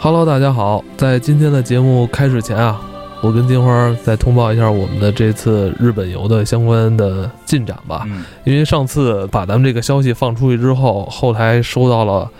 Hello，大家好，在今天的节目开始前啊，我跟金花再通报一下我们的这次日本游的相关的进展吧。嗯，因为上次把咱们这个消息放出去之后，后台收到了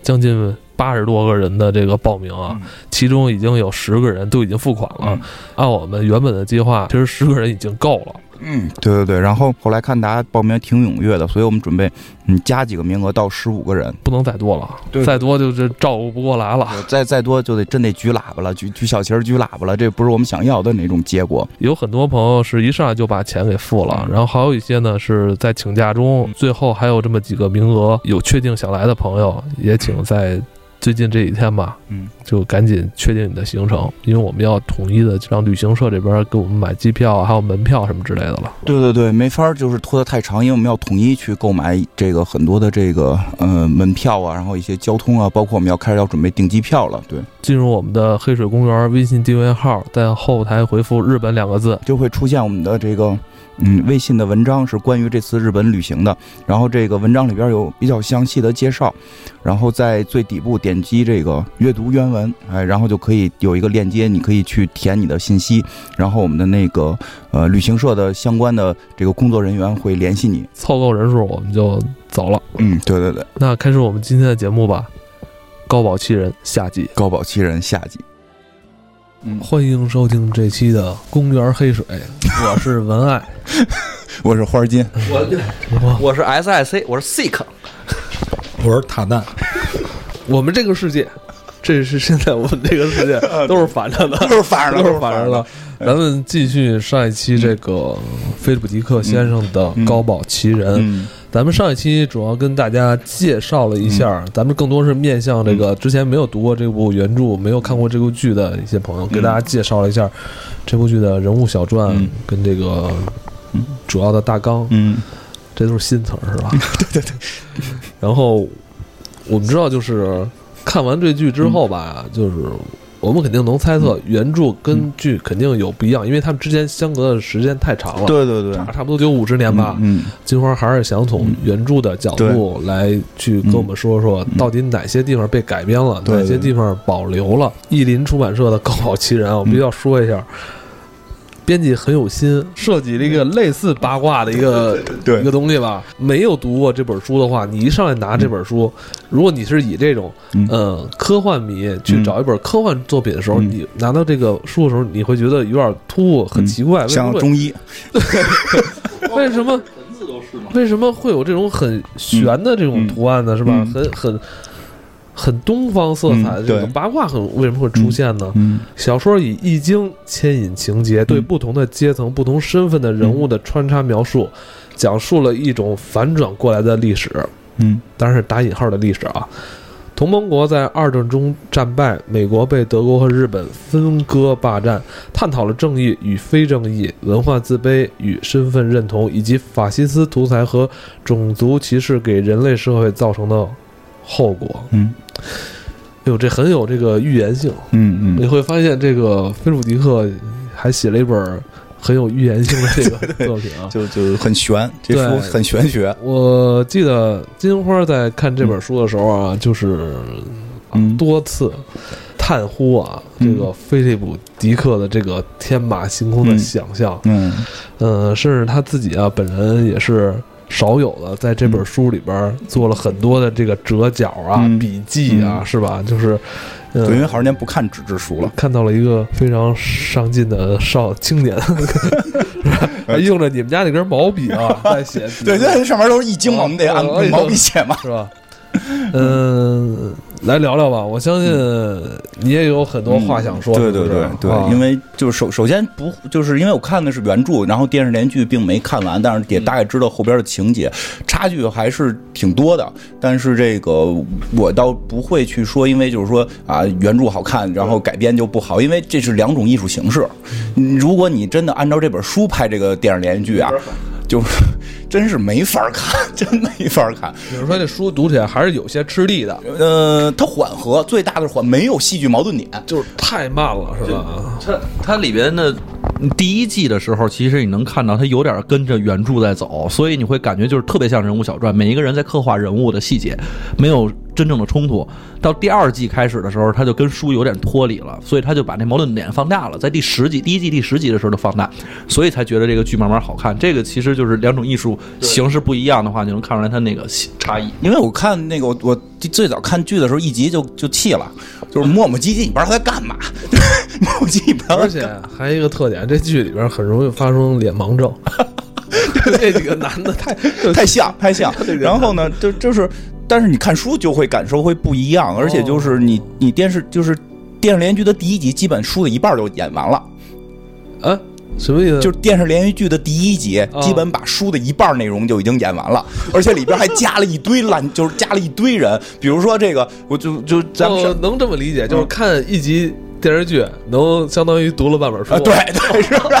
将近八十多个人的这个报名啊，其中已经有十个人都已经付款了。嗯按我们原本的计划，其实十个人已经够了。嗯，对对对。然后后来看大家报名挺踊跃的，所以我们准备嗯加几个名额到十五个人，不能再多了，对再多就是照顾不过来了。再 再多就得真得举喇叭了，举举小旗儿举喇叭了，这不是我们想要的那种结果。有很多朋友是一上来就把钱给付了，嗯然后还有一些呢是在请假中，最后还有这么几个名额有确定想来的朋友，也请在最近这几天吧，嗯，就赶紧确定你的行程，因为我们要统一的让旅行社这边给我们买机票啊，还有门票什么之类的了。对对对，没法儿就是拖得太长，因为我们要统一去购买这个很多的这个呃门票啊，然后一些交通啊，包括我们要开始要准备订机票了。对，进入我们的黑水公园微信订阅号，在后台回复“日本”两个字，就会出现我们的这个嗯微信的文章，是关于这次日本旅行的。然后这个文章里边有比较详细的介绍，然后在最底部点击这个阅读原文，哎，然后就可以有一个链接，你可以去填你的信息，然后我们的那个呃旅行社的相关的这个工作人员会联系你。凑够人数我们就走了。嗯，对对对，那开始我们今天的节目吧，高保七人下集。高保七人夏季。嗯，欢迎收听这期的《公园黑水》，我是文爱。我是花金。我我是 SIC，我是 Sick，我是塔蛋，我们这个世界，这是现在我们这个世界 都是反着的，都是反着的都是反着的。咱们继续上一期这个菲利普迪克先生的《高保奇人》。嗯咱们上一期主要跟大家介绍了一下，咱们更多是面向这个之前没有读过这部原著、没有看过这部剧的一些朋友，给大家介绍了一下这部剧的人物小传嗯跟这个主要的大纲。嗯这都是新词儿是吧？对对对。然后我们知道，就是看完这剧之后吧，就是我们肯定能猜测原著跟剧肯定有不一样，因为他们之间相隔的时间太长了，对对对，差差不多有五十年吧。嗯金花还是想从原著的角度来去跟我们说说，到底哪些地方被改编了，哪些地方保留了。意林出版社的《高考奇人》啊，我必须要说一下。编辑很有心，设计了一个类似八卦的一个对一个东西吧。没有读过这本书的话，你一上来拿这本书，如果你是以这种嗯呃科幻迷去找一本科幻作品的时候，嗯你拿到这个书的时候，你会觉得有点突兀，很奇怪，为什么会像中医。为什么为什么会有这种很玄的这种图案呢？是吧？嗯很很很东方色彩的这个八卦很为什么会出现呢？嗯小说以易经牵引情节，对不同的阶层、不同身份的人物的穿插描述，讲述了一种反转过来的历史，嗯当然是打引号的历史啊。同盟国在二战中战败，美国被德国和日本分割霸占，探讨了正义与非正义、文化自卑与身份认同，以及法西斯独裁和种族歧视给人类社会造成的后果。嗯哎呦，这很有这个预言性。嗯嗯你会发现，这个菲鲁迪克还写了一本很有预言性的这个 作品啊。就 就很玄，这书很玄学。我记得金花在看这本书的时候啊，就是啊多次叹呼啊，嗯这个菲利普迪克的这个天马行空的嗯想象，嗯呃，甚至他自己啊本人也是。少有的在这本书里边做了很多的这个折角啊、嗯笔记啊，嗯是吧？就是，呃对，因为好多年不看纸质书了。看到了一个非常上进的少青年，还用着你们家那根毛笔啊 在写对，对，这上面都是易经嘛，我们得按哦毛笔写嘛。是吧？嗯，来聊聊吧。我相信你也有很多话想说。对对对对啊，因为就是首首先不就是因为我看的是原著，然后电视连续剧并没看完，但是也大概知道后边的情节，差距还是挺多的。但是这个我倒不会去说，因为就是说啊原著好看，然后改编就不好，因为这是两种艺术形式。嗯如果你真的按照这本书拍这个电视连续剧啊，就是真是没法看，真没法看。比如说这书读起来还是有些吃力的，呃，它缓和，最大的是缓，没有戏剧矛盾点。就是太慢了，是吧？它它里边的第一季的时候，其实你能看到它有点跟着原著在走，所以你会感觉就是特别像人物小传，每一个人在刻画人物的细节，没有真正的冲突。到第二季开始的时候，他就跟书有点脱离了，所以他就把那矛盾点放大了。在第十集第一季第十集的时候就放大，所以才觉得这个剧慢慢好看。这个其实就是两种艺术形式不一样的话，就能看出来它那个差异。因为我看那个我我最早看剧的时候，一集就就气了，就是磨磨唧唧，你不知道他在干嘛，磨磨唧唧，不知道而且还有一个特点，这剧里边很容易发生脸盲症，这几个男的太太 像太像。然后呢，就就是，但是你看书就会感受会不一样，而且就是你你电视就是电视连续剧的第一集，基本书的一半就演完了。啊，什么意思？就是电视连续剧的第一集，哦基本把书的一半内容就已经演完了，而且里边还加了一堆烂，就是加了一堆人，比如说这个，我就就咱们哦能这么理解，就是看一集电视剧，能相当于读了半本书。啊，对对是不是？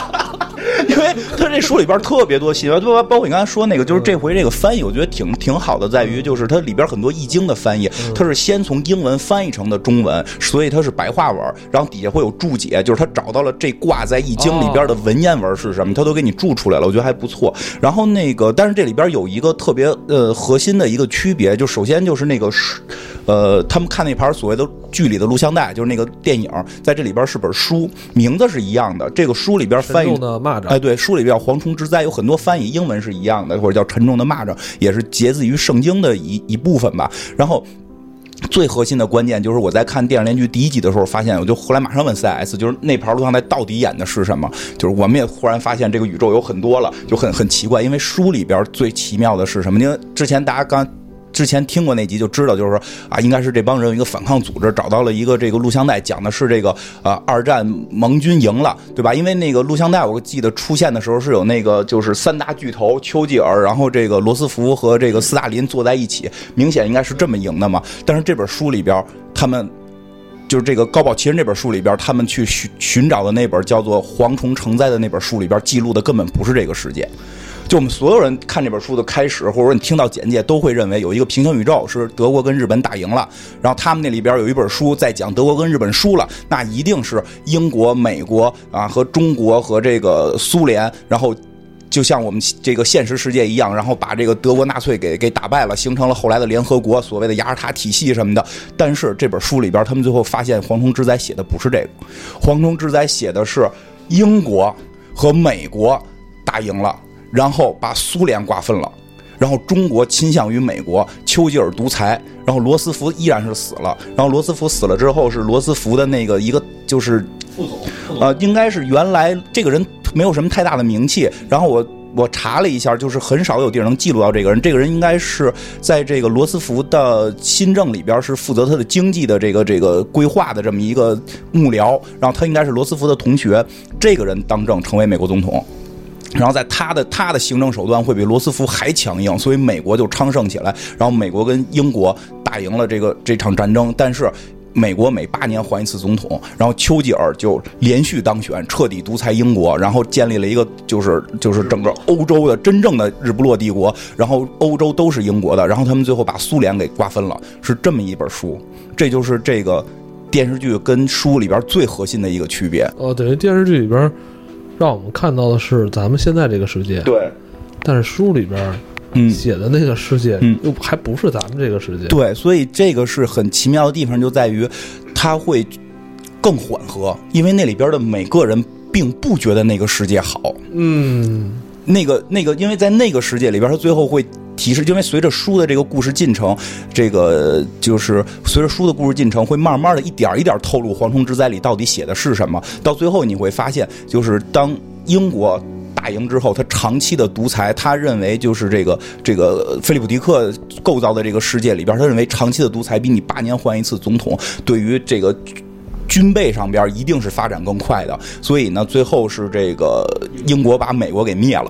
他这书里边特别多细节，包包括你刚才说那个，就是这回这个翻译，我觉得挺挺好的，在于就是它里边很多易经的翻译，它是先从英文翻译成的中文，所以它是白话文，然后底下会有注解，就是他找到了这卦在易经里边的文言文是什么，他都给你注出来了，我觉得还不错。然后那个，但是这里边有一个特别呃核心的一个区别，就首先就是那个是。呃，他们看那盘所谓的剧里的录像带，就是那个电影，在这里边是本书，名字是一样的。这个书里边翻译的蚂蚱，哎，对，书里边叫蝗虫之灾，有很多翻译英文是一样的，或者叫沉重的蚂蚱，也是节自于圣经的一一部分吧。然后。最核心的关键就是我在看电视连续剧第一集的时候，发现我就后来马上问 CS，就是那盘录像带到底演的是什么？就是我们也忽然发现这个宇宙有很多了，就很很奇怪。因为书里边最奇妙的是什么？因为之前大家刚之前听过那集就知道，就是说啊，应该是这帮人有一个反抗组织找到了一个这个录像带，讲的是这个啊二战盟军赢了，对吧？因为那个录像带我记得出现的时候是有那个就是三大巨头丘吉尔，然后这个罗斯福和这个斯大林坐在一起，明显应该是这么赢的嘛。但是这本书里边他们。就是这个《高保奇人》这本书里边，他们去寻寻找的那本叫做《蝗虫成灾》的那本书里边记录的根本不是这个世界。就我们所有人看这本书的开始，或者说你听到简介，都会认为有一个平行宇宙是德国跟日本打赢了，然后他们那里边有一本书在讲德国跟日本输了，那一定是英国、美国啊和中国和这个苏联，然后。就像我们这个现实世界一样，然后把这个德国纳粹给给打败了，形成了后来的联合国，所谓的雅尔塔体系什么的。但是这本书里边，他们最后发现《蝗虫之灾》写的不是这个，《蝗虫之灾》写的是英国和美国打赢了，然后把苏联瓜分了。然后中国倾向于美国，丘吉尔独裁，然后罗斯福依然是死了。然后罗斯福死了之后，是罗斯福的那个一个就是副总，呃，应该是原来这个人没有什么太大的名气，然后我。我查了一下，就是很少有地儿能记录到这个人。这个人应该是在这个罗斯福的新政里边是负责他的经济的这个这个规划的这么一个幕僚，然后他应该是罗斯福的同学。这个人当政成为美国总统，然后在他的他的行政手段会比罗斯福还强硬，所以美国就昌盛起来。然后美国跟英国打赢了这个这场战争，但是。美国每八年换一次总统，然后丘吉尔就连续当选，彻底独裁英国，然后建立了一个就是就是整个欧洲的真正的日不落帝国，然后欧洲都是英国的，然后他们最后把苏联给瓜分了，是这么一本书，这就是这个电视剧跟书里边最核心的一个区别。哦，等于电视剧里边让我们看到的是咱们现在这个世界，对，但是书里边嗯，写的那个世界嗯又还不是咱们这个世界。对，所以这个是很奇妙的地方，就在于它会更缓和，因为那里边的每个人并不觉得那个世界好。嗯，那个那个，因为在那个世界里边，他最后会提示，因为随着书的这个故事进程，这个就是随着书的故事进程，会慢慢的一点一点透露《蝗虫之灾》里到底写的是什么。到最后你会发现，就是当英国。打赢之后，他长期的独裁，他认为就是这个这个菲利普迪克构造的这个世界里边，他认为长期的独裁比你八年换一次总统，对于这个军备上边一定是发展更快的。所以呢，最后是这个英国把美国给灭了。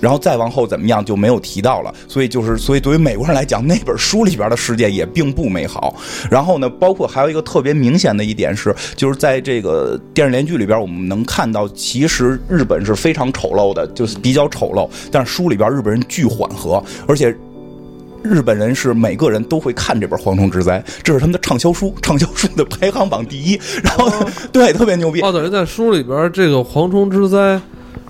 然后再往后怎么样就没有提到了，所以就是，所以对于美国人来讲，那本书里边的世界也并不美好。然后呢，包括还有一个特别明显的一点是，就是在这个电视连续里边，我们能看到，其实日本是非常丑陋的，就是比较丑陋。但是书里边日本人巨缓和，而且。日本人是每个人都会看这本《蝗虫之灾》，这是他们的畅销书，畅销书的排行榜第一。然后，对，特别牛逼。哦，等于在书里边这个蝗虫之灾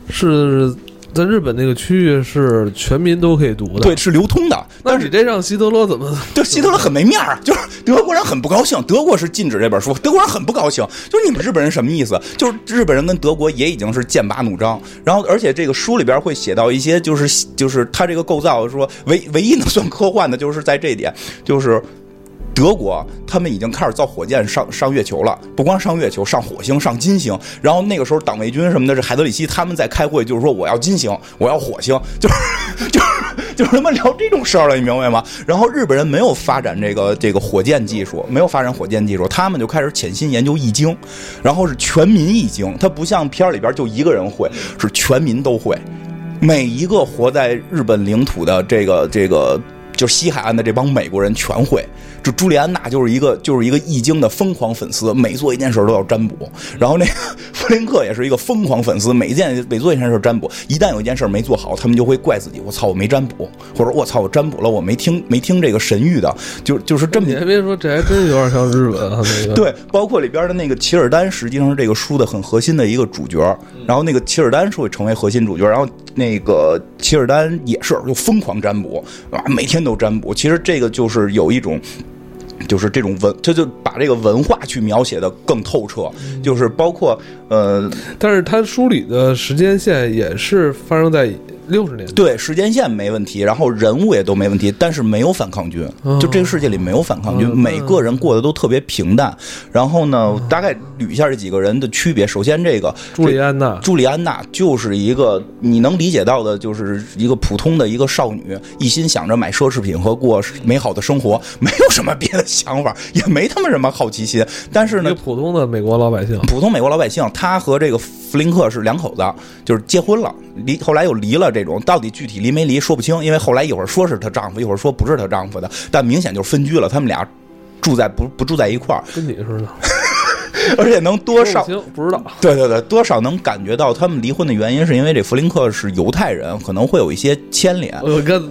是在日本那个区域是全民都可以读的。对，，是流通的。但是你这让希特勒怎么？就希特勒很没面儿，就是德国人很不高兴，德国是禁止这本书，德国人很不高兴，就是你们日本人什么意思？就是日本人跟德国也已经是剑拔弩张，然后而且这个书里边会写到一些，就是就是他这个构造说唯唯一能算科幻的，就是在这一点，就是。德国他们已经开始造火箭上上月球了，不光上月球，上火星、上金星。然后那个时候党卫军什么的，是海德里希他们在开会，就是说我要金星，我要火星，就是就是就是他妈聊这种事儿了，你明白吗？然后日本人没有发展这个这个火箭技术，没有发展火箭技术，他们就开始潜心研究易经，然后是全民易经，它不像片儿里边就一个人会，是全民都会。每一个活在日本领土的这个这个，就是西海岸的这帮美国人全会。就朱莉安娜就是一个就是一个易经的疯狂粉丝，每做一件事都要占卜。然后那个弗林克也是一个疯狂粉丝，每一件每做一件事占卜，一旦有一件事没做好，他们就会怪自己，我操，我没占卜，或者我操，我占卜了，我没听没听这个神谕的，就就是这么你还别说，这还真有点像日本啊，那个。对，包括里边的那个齐尔丹，实际上是这个书的很核心的一个主角。然后那个齐尔丹是会成为核心主角，然后那个齐尔丹也是就疯狂占卜啊，每天都占卜。其实这个就是有一种。就是这种文，他就把这个文化去描写的更透彻，就是包括呃，但是他书里的时间线也是发生在六十年代。对时间线没问题，然后人物也都没问题，但是没有反抗军，哦就这个世界里没有反抗军，嗯每个人过得都特别平淡。然后呢，大概捋一下这几个人的区别。首先，这个朱莉安娜，朱莉安娜就是一个你能理解到的，就是一个普通的一个少女，一心想着买奢侈品和过美好的生活，没有什么别的想法，也没他妈什么好奇心。但是呢，普通的美国老百姓。普通美国老百姓，他和这个弗林克是两口子，就是结婚了，离后来又离了。这种到底具体离没离说不清，因为后来一会儿说是她丈夫，一会儿说不是她丈夫的，但明显就是分居了。他们俩住在不不住在一块儿，跟你似的，而且能多少说不知道。对对对，多少能感觉到他们离婚的原因，是因为这弗林克是犹太人，可能会有一些牵连。我看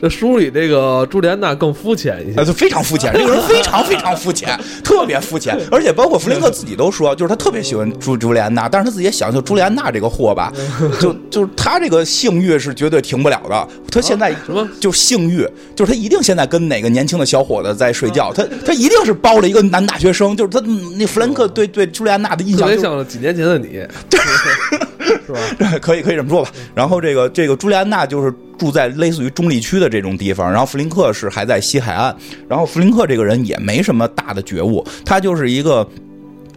这书里这个朱莉安娜更肤浅一些。呃，，就非常肤浅，这个人非常非常肤浅，特别肤浅，而且包括弗林克自己都说，就是他特别喜欢朱朱莉安娜，但是他自己也想，就朱莉安娜这个货吧，就就是他这个性欲是绝对停不了的。他现在什么就性欲，就是他一定现在跟哪个年轻的小伙子在睡觉，他他一定是包了一个男大学生，就是他那弗兰克对对朱莉安娜的印特别象就像几年前的你，是吧？对，可以可以这么说吧。然后这个这个朱莉安娜就是住在类似于中立区的这种地方，然后弗林克是还在西海岸。然后弗林克这个人也没什么大的觉悟，他就是一个。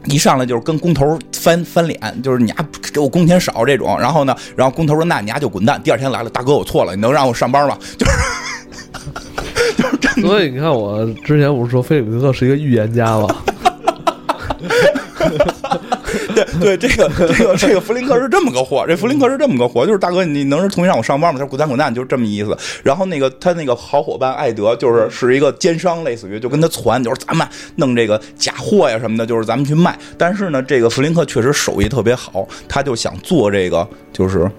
一上来就是跟工头翻翻脸，就是你丫给我工钱少这种，然后呢，然后工头说那你丫就滚蛋。第二天来了，大哥我错了，你能让我上班吗？就是 所以你看，我之前不是说菲利普斯特是一个预言家吗？对 对，这个这个这个弗林克是这么个货，这弗林克是这么个货，就是大哥，你能是同意让我上班吗？他说滚蛋滚蛋，就是这么意思。然后那个他那个好伙伴艾德，就是是一个奸商，类似于就跟他攒，就是咱们弄这个假货呀什么的，就是咱们去卖。但是呢，这个弗林克确实手艺特别好，他就想做这个，就是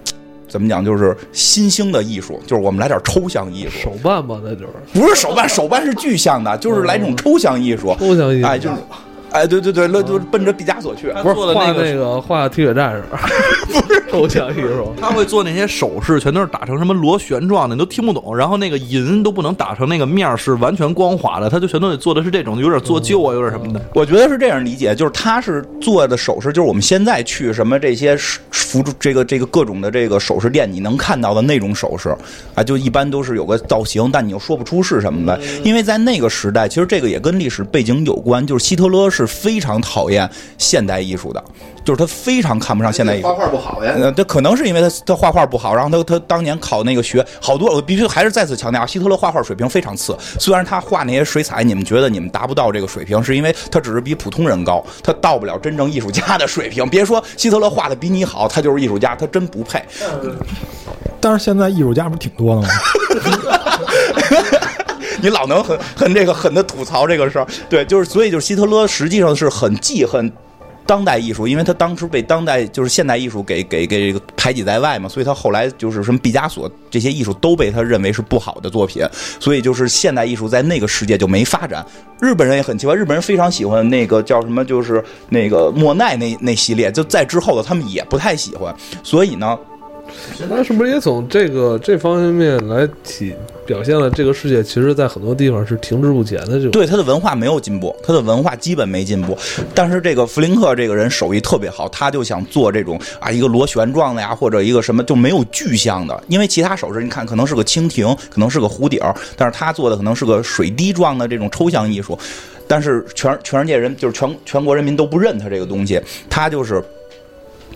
怎么讲，就是新兴的艺术，就是我们来点抽象艺术，手办吧，那就是不是手办，手办是具象的，就是来一种抽象艺术，抽象艺术哎，就是。哎，对对对，那就奔着毕加索去。不是画做的那个那个画铁血战士，不是抽象艺术。他会做那些手势，全都是打成什么螺旋状的，你都听不懂。然后那个银都不能打成那个面儿是完全光滑的，他就全都得做的是这种，有点做旧啊，有点什么的。我觉得是这样理解，就是他是做的首饰，就是我们现在去什么这些服装，这个这个各种的这个首饰店，你能看到的那种首饰啊，就一般都是有个造型，但你又说不出是什么来，因为在那个时代，其实这个也跟历史背景有关，就是希特勒是非常讨厌现代艺术的，就是他非常看不上现代艺术。画画不好呀。呃，这可能是因为他他画画不好，然后他他当年考那个学好多，我必须还是再次强调，希特勒画画水平非常次。虽然他画那些水彩，你们觉得你们达不到这个水平，是因为他只是比普通人高，他到不了真正艺术家的水平。别说希特勒画的比你好，他就是艺术家，他真不配。但是现在艺术家不是挺多的吗？你老能很很这个狠的吐槽这个事儿，对，就是所以就是希特勒实际上是很记恨当代艺术，因为他当时被当代就是现代艺术给给给排挤在外嘛，所以他后来就是什么毕加索这些艺术都被他认为是不好的作品，所以就是现代艺术在那个世界就没发展。日本人也很奇怪，日本人非常喜欢那个叫什么，就是那个莫奈那那系列，就在之后的他们也不太喜欢，所以呢。他是不是也从这个这方面来体表现了这个世界，其实在很多地方是停滞不前的这种。对他的文化没有进步，他的文化基本没进步。但是这个弗林克这个人手艺特别好，他就想做这种啊一个螺旋状的呀，或者一个什么就没有具象的，因为其他首饰你看可能是个蜻蜓，可能是个弧顶儿，但是他做的可能是个水滴状的这种抽象艺术。但是全全世界人就是全全国人民都不认他这个东西，他就是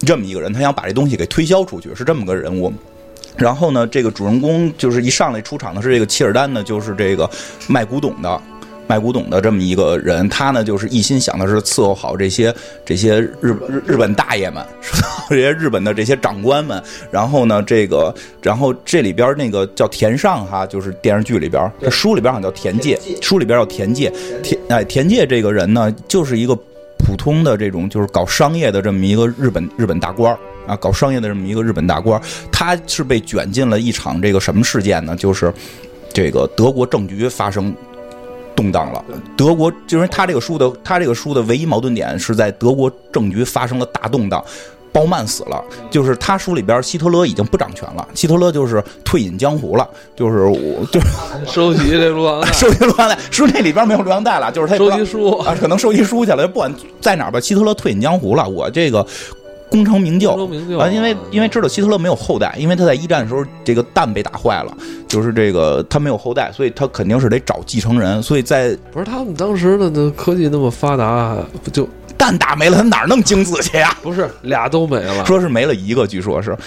这么一个人，他想把这东西给推销出去，是这么个人物。然后呢，这个主人公就是一上来出场的是这个切尔丹呢，就是这个卖古董的。卖古董的这么一个人，他呢就是一心想的是伺候好这些这些日日日本大爷们，这些日本的这些长官们。然后呢，这个然后这里边那个叫田上哈，就是电视剧里边，这书里边好像叫田介，书里边叫田介。田哎，田介这个人呢，就是一个普通的这种就是搞商业的这么一个日本日本大官儿啊，搞商业的这么一个日本大官儿，他是被卷进了一场这个什么事件呢？就是这个德国政局发生动荡了。德国就是他这个书的他这个书的唯一矛盾点是在德国政局发生了大动荡。鲍曼死了，就是他书里边希特勒已经不掌权了，希特勒就是退隐江湖了，就是我就是 收集这录像带，收集录像带，书那里边没有录像带了，就是他收集书啊，可能收集书去了，不管在哪儿吧，希特勒退隐江湖了，我这个功成名就，功成名就啊，因为因为知道希特勒没有后代，因为他在一战的时候这个蛋被打坏了，就是这个他没有后代，所以他肯定是得找继承人，所以在不是他们当时的那科技那么发达，不就蛋打没了，他哪儿弄精子去呀？不是俩都没了？说是没了一个，据说是，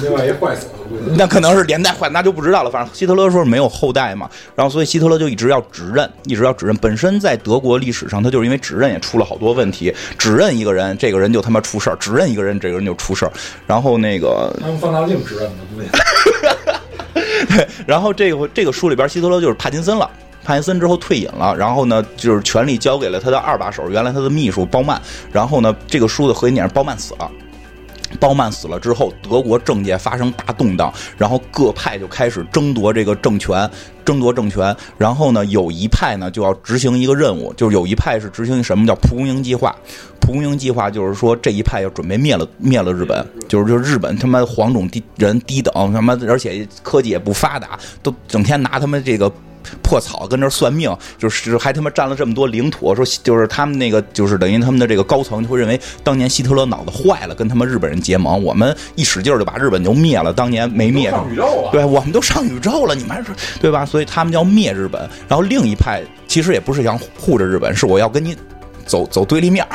另外一坏死了，那可能是连带坏，那就不知道了。反正希特勒说是没有后代嘛，然后所以希特勒就一直要指认，一直要指认。本身在德国历史上，他就是因为指认也出了好多问题，指认一个人，这个人就他妈出事儿；指认一个人，这个人就出事儿。然后那个他用放大镜指认的，估计。对，然后这个这个书里边，希特勒就是帕金森了。帕金森之后退隐了，然后呢，就是权力交给了他的二把手，原来他的秘书鲍曼。然后呢，这个书的核心点是鲍曼死了。鲍曼死了之后，德国政界发生大动荡，然后各派就开始争夺这个政权，争夺政权。然后呢，有一派呢就要执行一个任务，就是有一派是执行什么叫蒲公英计划。蒲公英计划就是说这一派要准备灭了灭了日本，就是就是日本他妈黄种低人低等，他妈而且科技也不发达，都整天拿他们这个。破草跟这儿算命，就是还他妈占了这么多领土，说就是他们那个就是等于他们的这个高层就会认为当年希特勒脑子坏了，跟他们日本人结盟，我们一使劲儿就把日本就灭了，当年没灭上宇宙了对，我们都上宇宙了，你们还是对吧？所以他们要灭日本，然后另一派其实也不是想护着日本，是我要跟你走走对立面儿。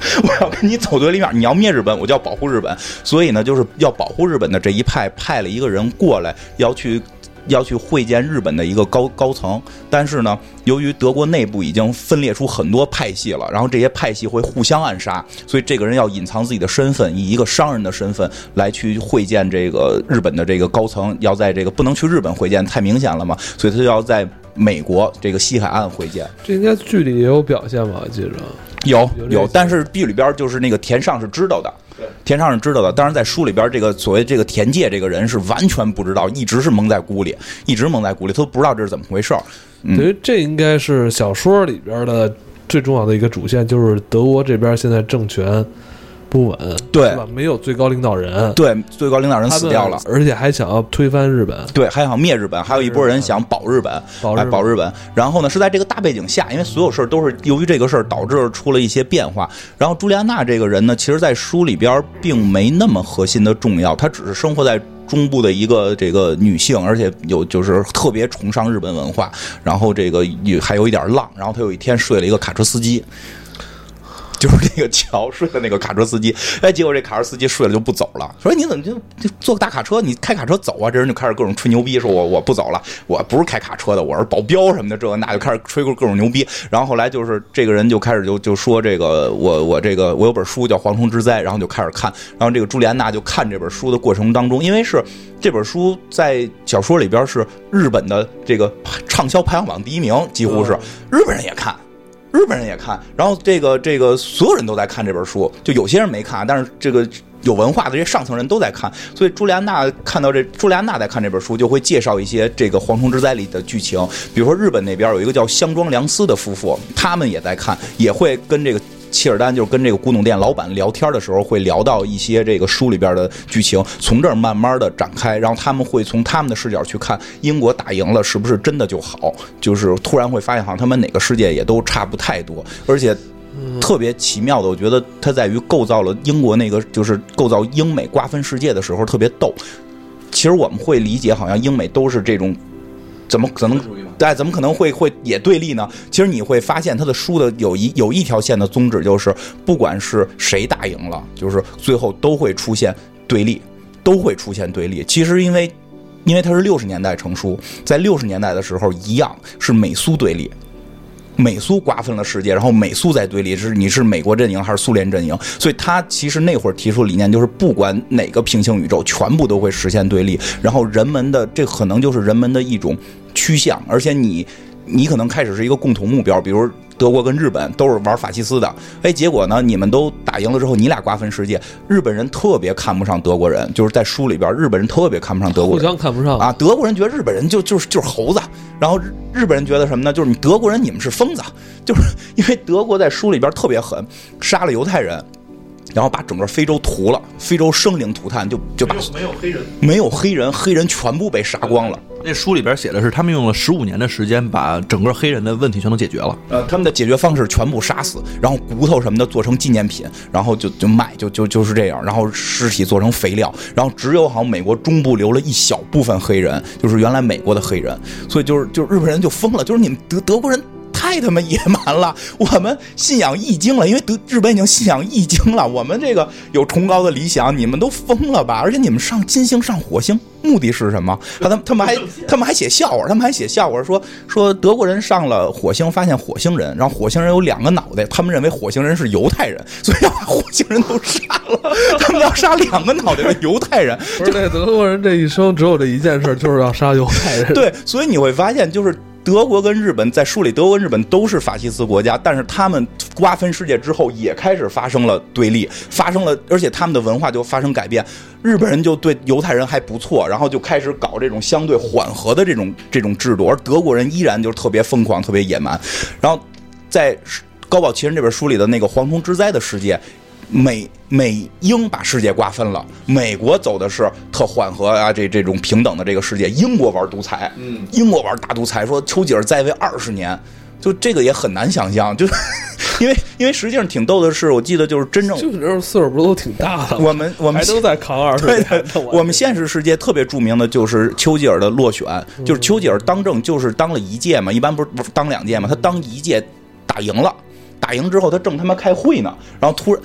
我要跟你走对立面儿，你要灭日本，我就要保护日本。所以呢，就是要保护日本的这一派派了一个人过来，要去要去会见日本的一个高高层，但是呢，由于德国内部已经分裂出很多派系了，然后这些派系会互相暗杀，所以这个人要隐藏自己的身份，以一个商人的身份来去会见这个日本的这个高层，要在这个不能去日本会见，太明显了嘛，所以他就要在美国这个西海岸会见。这应该剧里也有表现吧？我记着，有有但是剧里边就是那个田上是知道的，田上是知道的。当然，在书里边，这个所谓这个田介这个人是完全不知道，一直是蒙在鼓里，一直蒙在鼓里，他都不知道这是怎么回事儿。嗯等于这应该是小说里边的最重要的一个主线，就是德国这边现在政权不稳，对吧？没有最高领导人，对，最高领导人死掉了。而且还想要推翻日本，对，还想灭日本，还有一波人想保日本，哎，保日本保日本。然后呢，是在这个大背景下，因为所有事儿都是由于这个事儿导致出了一些变化。然后朱莉安娜这个人呢，其实在书里边并没那么核心的重要，她只是生活在。中部的一个这个女性，而且有就是特别崇尚日本文化，然后这个也还有一点浪，然后她有一天睡了一个卡车司机，就是那个桥睡的那个卡车司机，哎，结果这卡车司机睡了就不走了，说哎你怎么就就坐个大卡车，你开卡车走啊？这人就开始各种吹牛逼，说我我不走了，我不是开卡车的，我是保镖什么的，这个那就开始吹各各种牛逼。然后后来就是这个人就开始就就说这个我我这个我有本书叫《蝗虫之灾》，然后就开始看，然后这个朱莉安娜就看这本书的过程当中，因为是这本书在小说里边是日本的这个畅销排行榜第一名，几乎是日本人也看。日本人也看，然后这个这个所有人都在看这本书，就有些人没看，但是这个有文化的这些上层人都在看，所以朱莉安娜看到这朱莉安娜在看这本书，就会介绍一些这个《蝗虫之灾》里的剧情，比如说日本那边有一个叫香庄良司的夫妇，他们也在看，也会跟这个切尔丹就是跟这个古董店老板聊天的时候，会聊到一些这个书里边的剧情，从这儿慢慢的展开，然后他们会从他们的视角去看英国打赢了是不是真的就好，就是突然会发现好像他们哪个世界也都差不太多，而且。特别奇妙的，我觉得它在于构造了英国那个，就是构造英美瓜分世界的时候特别逗。其实我们会理解，好像英美都是这种，怎么可能？对，怎么可能会会也对立呢？其实你会发现，他的书的有一有一条线的宗旨就是，不管是谁打赢了，就是最后都会出现对立，都会出现对立。其实因为，因为它是六十年代成书，在六十年代的时候一样是美苏对立。美苏瓜分了世界，然后美苏在对立，是你是美国阵营还是苏联阵营？所以他其实那会儿提出理念就是，不管哪个平行宇宙，全部都会实现对立。然后人们的这可能就是人们的一种趋向，而且你你可能开始是一个共同目标，比如。德国跟日本都是玩法西斯的，哎，结果呢，你们都打赢了之后，你俩瓜分世界。日本人特别看不上德国人，就是在书里边，日本人特别看不上德国人，互相看不上啊。德国人觉得日本人就就是就是猴子，然后日本人觉得什么呢？就是你德国人你们是疯子，就是因为德国在书里边特别狠，杀了犹太人。然后把整个非洲屠了，非洲生灵涂炭，就就把没有黑人，没有黑人，黑人全部被杀光了。那书里边写的是，他们用了十五年的时间，把整个黑人的问题全都解决了。呃，他们的解决方式全部杀死，然后骨头什么的做成纪念品，然后就就卖，就就就是这样。然后尸体做成肥料，然后只有好像美国中部留了一小部分黑人，就是原来美国的黑人。所以就是就是日本人就疯了，就是你们德德国人。太他妈野蛮了！我们信仰易经了，因为德日本已经信仰易经了。我们这个有崇高的理想，你们都疯了吧？而且你们上金星、上火星，目的是什么？他他们还他们还写笑话，他们还写笑话说说德国人上了火星，发现火星人，然后火星人有两个脑袋，他们认为火星人是犹太人，所以要把火星人都杀了。他们要杀两个脑袋的犹太人。不是那德国人这一生只有这一件事，就是要杀犹太人。对，所以你会发现就是。德国跟日本在书里，德国跟日本都是法西斯国家，但是他们瓜分世界之后，也开始发生了对立，发生了，而且他们的文化就发生改变。日本人就对犹太人还不错，然后就开始搞这种相对缓和的这种这种制度，而德国人依然就特别疯狂、特别野蛮。然后在《高保奇人》这本书里的那个蝗虫之灾的世界。美美英把世界瓜分了，美国走的是特缓和啊，这这种平等的这个世界。英国玩独裁，嗯，英国玩大独裁，说丘吉尔在位二十年，就这个也很难想象，就 因为因为实际上挺逗的是，我记得就是真正就是岁数不都挺大的？我们我们都在扛二十年。我们现实世界特别著名的就是丘吉尔的落选，就是丘吉尔当政就是当了一届嘛，一般不是不是当两届嘛，他当一届打赢了。打赢之后，他正他妈开会呢，然后突然，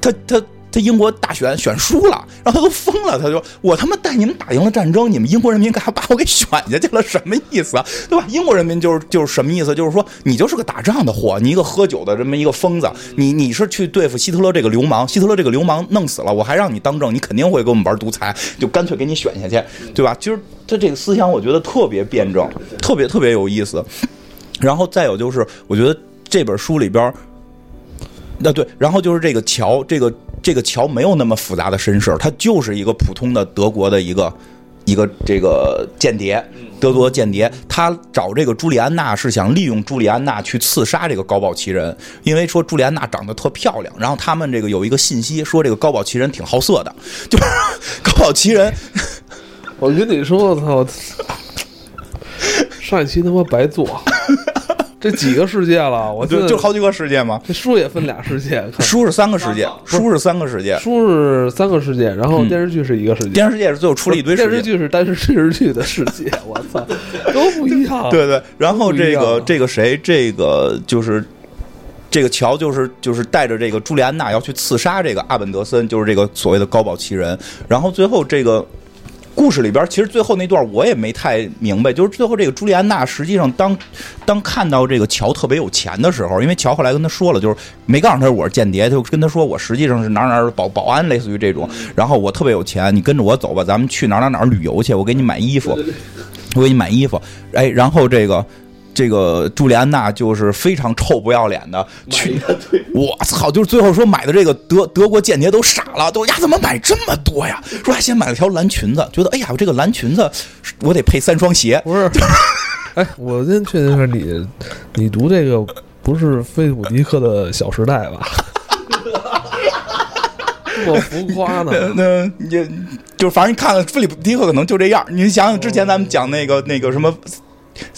他他他英国大选选输了，然后他都疯了，他就我他妈带你们打赢了战争，你们英国人民干啥把我给选下去了？什么意思啊？对吧？英国人民就是就是什么意思？就是说你就是个打仗的货，你一个喝酒的这么一个疯子，你你是去对付希特勒这个流氓，希特勒这个流氓弄死了，我还让你当政，你肯定会给我们玩独裁，就干脆给你选下去，对吧？其实他这个思想我觉得特别辩证，特别特别有意思。然后再有就是，我觉得。这本书里边，那对，然后就是这个乔，这个这个乔没有那么复杂的身世，他就是一个普通的德国的一个一个这个间谍，德国间谍。他找这个朱莉安娜是想利用朱莉安娜去刺杀这个高保奇人，因为说朱莉安娜长得特漂亮。然后他们这个有一个信息说这个高保奇人挺好色的，就是 高保奇人。我跟你说，我操，上一期他妈白做。这几个世界了，我就就好几个世界嘛？这书也分俩世界，书是三个世界，书是三个世界，书是三个世界，然后电视剧是一个世界，电视世界是最后出了一堆电视剧是单是电视剧的世界，我操，都不一样。对对，然后这个这个谁，这个就是这个乔，就是就是带着这个朱莉安娜要去刺杀这个阿本德森，就是这个所谓的高保奇人，然后最后这个。故事里边，其实最后那段我也没太明白，就是最后这个朱莉安娜实际上当当看到这个乔特别有钱的时候，因为乔后来跟他说了，就是没告诉他我是间谍，就跟他说我实际上是哪哪儿保保安，类似于这种，然后我特别有钱，你跟着我走吧，咱们去哪哪哪旅游去，我给你买衣服，我给你买衣服，哎，然后这个。这个朱莉安娜就是非常臭不要脸的去，我操！就是最后说买的这个德德国间谍都傻了，都呀怎么买这么多呀？说还先买了条蓝裙子，觉得哎呀，我这个蓝裙子我得配三双鞋。不是，哎，我先确定一下，你你读这个不是菲利普迪克的《小时代》吧？这么浮夸呢？那也就是反正你看了菲利普迪克可能就这样。你想想之前咱们讲那个那个什么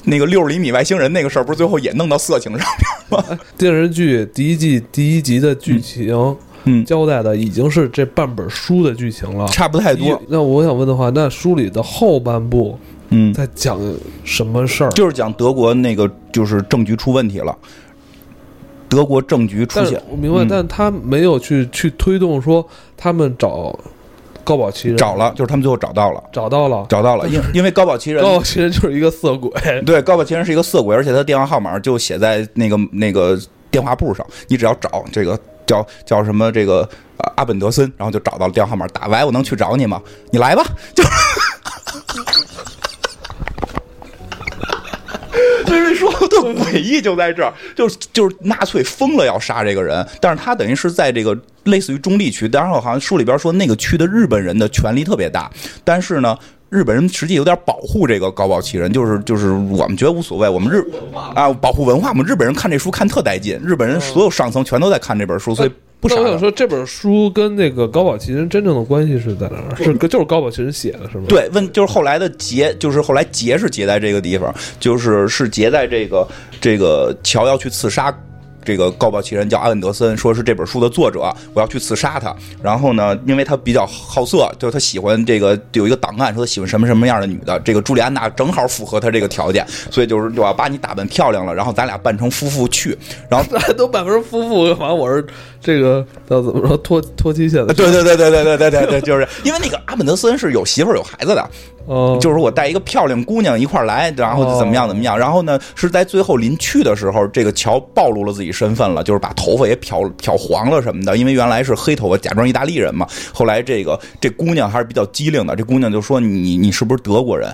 那个六十厘米外星人那个事儿，不是最后也弄到色情上面吗？电视剧第一季第一集的剧情，嗯交代的已经是这半本书的剧情了。差不太多。那我想问的话，那书里的后半部嗯，在讲什么事儿？就是讲德国那个就是政局出问题了，德国政局出现。我明白，嗯但他没有去去推动说他们找高保奇人找了，就是他们最后找到了，找到了，找到了，因因为高保奇人高保奇人就是一个色鬼，对，高保奇人是一个色鬼，而且他电话号码就写在那个那个电话簿上，你只要找这个叫叫什么这个呃阿本德森，然后就找到了电话号码，打喂，我能去找你吗？你来吧，就。就是说的诡异就在这儿，就是就是纳粹疯了要杀这个人，但是他等于是在这个类似于中立区，当然我好像书里边说那个区的日本人的权力特别大，但是呢，日本人实际有点保护这个高保奇人，就是就是我们觉得无所谓，我们日啊保护文化，我们日本人看这书看特带劲，日本人所有上层全都在看这本书，所以不傻那我想。说，这本书跟那个高保奇人真正的关系是在哪儿？是就是高保奇人写的，是吗？，对，问就是后来的结，就是后来结是结在这个地方，就是是结在这个这个乔要去刺杀这个高保奇人叫阿文德森，说是这本书的作者，我要去刺杀他。然后呢，因为他比较好色，就是他喜欢这个有一个档案，说他喜欢什么什么样的女的，这个朱莉安娜正好符合他这个条件，所以就是我要把你打扮漂亮了，然后咱俩扮成夫妇去。然后那 都百分之夫妇反正？我是这个叫怎么说脱脱期限的？对对对对对对对对对，就是因为那个阿本德森是有媳妇儿有孩子的，哦，就是我带一个漂亮姑娘一块儿来，然后怎么样怎么样，然后呢是在最后临去的时候，这个乔暴露了自己身份了，就是把头发也漂漂黄了什么的，因为原来是黑头发，假装意大利人嘛。后来这个这姑娘还是比较机灵的，这姑娘就说你你是不是德国人？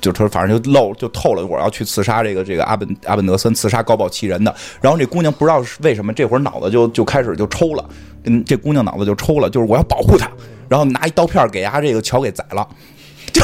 就他说反正就露就透了，我要去刺杀这个这个阿本阿本德森，刺杀高保奇人的。然后这姑娘不知道是为什么这会儿脑子就就开始就抽了，嗯，这姑娘脑子就抽了，就是我要保护她，然后拿一刀片给丫这个乔给宰了。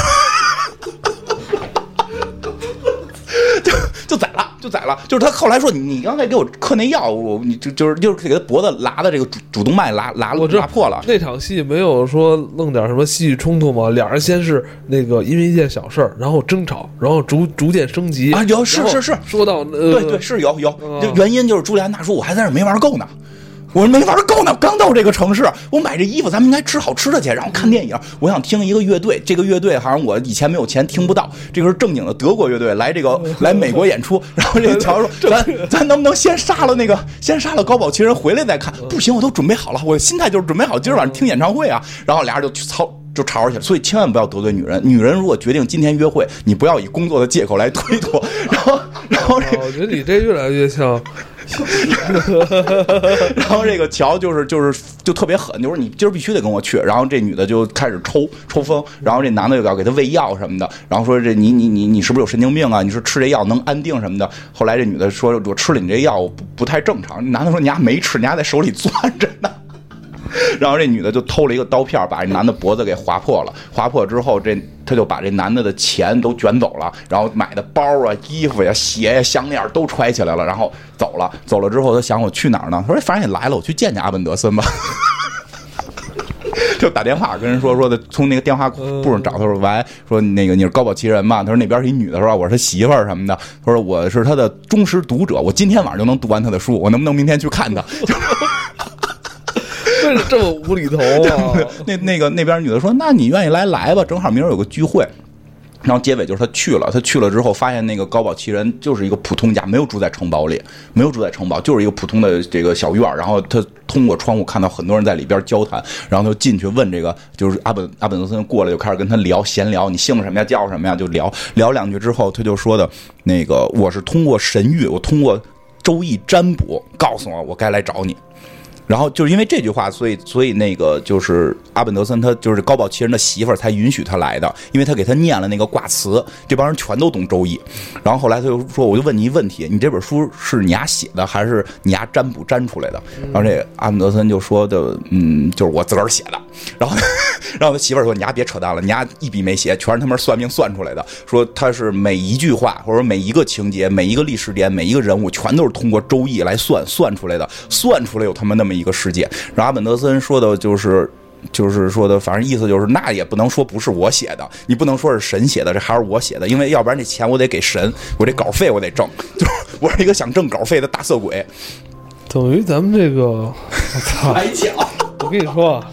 就就宰了，就宰了。就是他后来说，你你刚才给我嗑那药，我你就就是就是给他脖子拉的这个主主动脉拉拉我知道拉破了。那场戏没有说弄点什么戏剧冲突吗？俩人先是那个因为一件小事儿，然后争吵，然后逐逐渐升级啊有是是是说到呃对对，是有有，原因就是朱莉安娜说，我还在这儿没玩够呢。我说没玩够呢，刚到这个城市，我买这衣服，咱们应该吃好吃的去，然后看电影。我想听一个乐队，这个乐队好像我以前没有钱听不到，这个是正经的德国乐队来这个 来美国演出。然后这个乔说，咱咱能不能先杀了那个，先杀了高保奇人回来再看？不行，我都准备好了，我的心态就是准备好今儿晚上听演唱会啊。然后俩人就去操。就吵吵起来，所以千万不要得罪女人。女人如果决定今天约会，你不要以工作的借口来推脱。然后，然后这哦我觉得你这越来越像 然后这个乔就是就是就特别狠，就说你今儿必须得跟我去。然后这女的就开始抽抽风，然后这男的又要给她喂药什么的，然后说这你你你你是不是有神经病啊？你说吃这药能安定什么的？后来这女的说，我吃了你这药不不太正常。男的说你丫没吃，你丫在手里攥着呢。然后这女的就偷了一个刀片，把这男的脖子给划破了。划破之后，这他就把这男的的钱都卷走了，然后买的包啊、衣服呀、鞋呀、项链都揣起来了，然后走了。走了之后，他想我去哪儿呢？他说反正也来了，我去见见阿本德森吧。就打电话跟人说说的，从那个电话簿上找他说喂，说那个你是高保奇人吗？他说那边是一女的，说我是他媳妇儿什么的。他说我是他的忠实读者，我今天晚上就能读完他的书，我能不能明天去看他？这这么无厘头啊！那那个那边女的说：“那你愿意来来吧，正好明儿有个聚会。”然后结尾就是他去了，他去了之后发现那个高保奇人就是一个普通家，没有住在城堡里，没有住在城堡，就是一个普通的这个小院。然后他通过窗户看到很多人在里边交谈，然后就进去问这个，就是阿本阿本德森过来就开始跟他聊闲聊，你姓什么呀，叫什么呀，就聊聊两句之后，他就说的，那个我是通过神谕，我通过周易占卜告诉我我该来找你。然后就是因为这句话，所以所以那个就是阿本德森他就是高保奇人的媳妇儿才允许他来的，因为他给他念了那个卦词，这帮人全都懂周易。然后后来他就说，我就问你一问题，你这本书是你丫写的还是你丫占卜占出来的？然后这阿本德森就说的，嗯，就是我自个儿写的。然后然后他媳妇儿说：“你丫别扯淡了，你丫一笔没写，全是他妈算命算出来的。说他是每一句话或者每一个情节、每一个历史点、每一个人物，全都是通过周易来算算出来的，算出来有他妈那么一个世界。”然后阿本德森说的就是。就是说的，反正意思就是，那也不能说不是我写的，你不能说是神写的，这还是我写的，因为要不然这钱我得给神，我这稿费我得挣，就是我是一个想挣稿费的大色鬼。等于咱们这个，我操！白讲，我跟你说啊，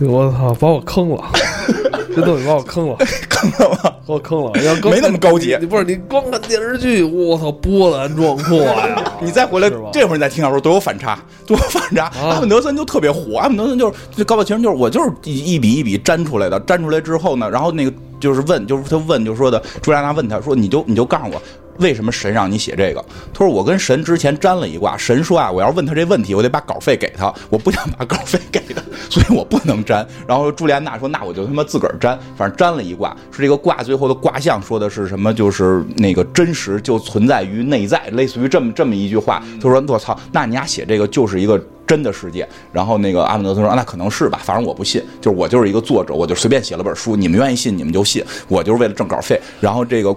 我操，把我坑了，这东西把我坑了，坑了吗？把我坑了。要没那么高级你不是你光看电视剧，我操，波澜壮阔呀！你再回来，这会儿你再听小说，都有反差，多有反差。阿本德森就特别火，阿本德森就是这高桥其实就是我就是一一笔一笔粘出来的，粘出来之后呢，然后那个就是问，就是他问，就说的朱莉安娜问他说，你就你就告诉我。为什么神让你写这个？他说我跟神之前占了一卦，神说啊，我要问他这问题，我得把稿费给他，我不想把稿费给他，所以我不能占。然后朱莉安娜说，那我就他妈自个儿占，反正占了一卦，是这个卦最后的卦象说的是什么？就是那个真实就存在于内在，类似于这么这么一句话。他说我操，那你俩写这个就是一个。真的世界，然后那个阿姆德森说：“那可能是吧，反正我不信，就是我就是一个作者，我就随便写了本书，你们愿意信你们就信，我就是为了挣稿费。”然后这个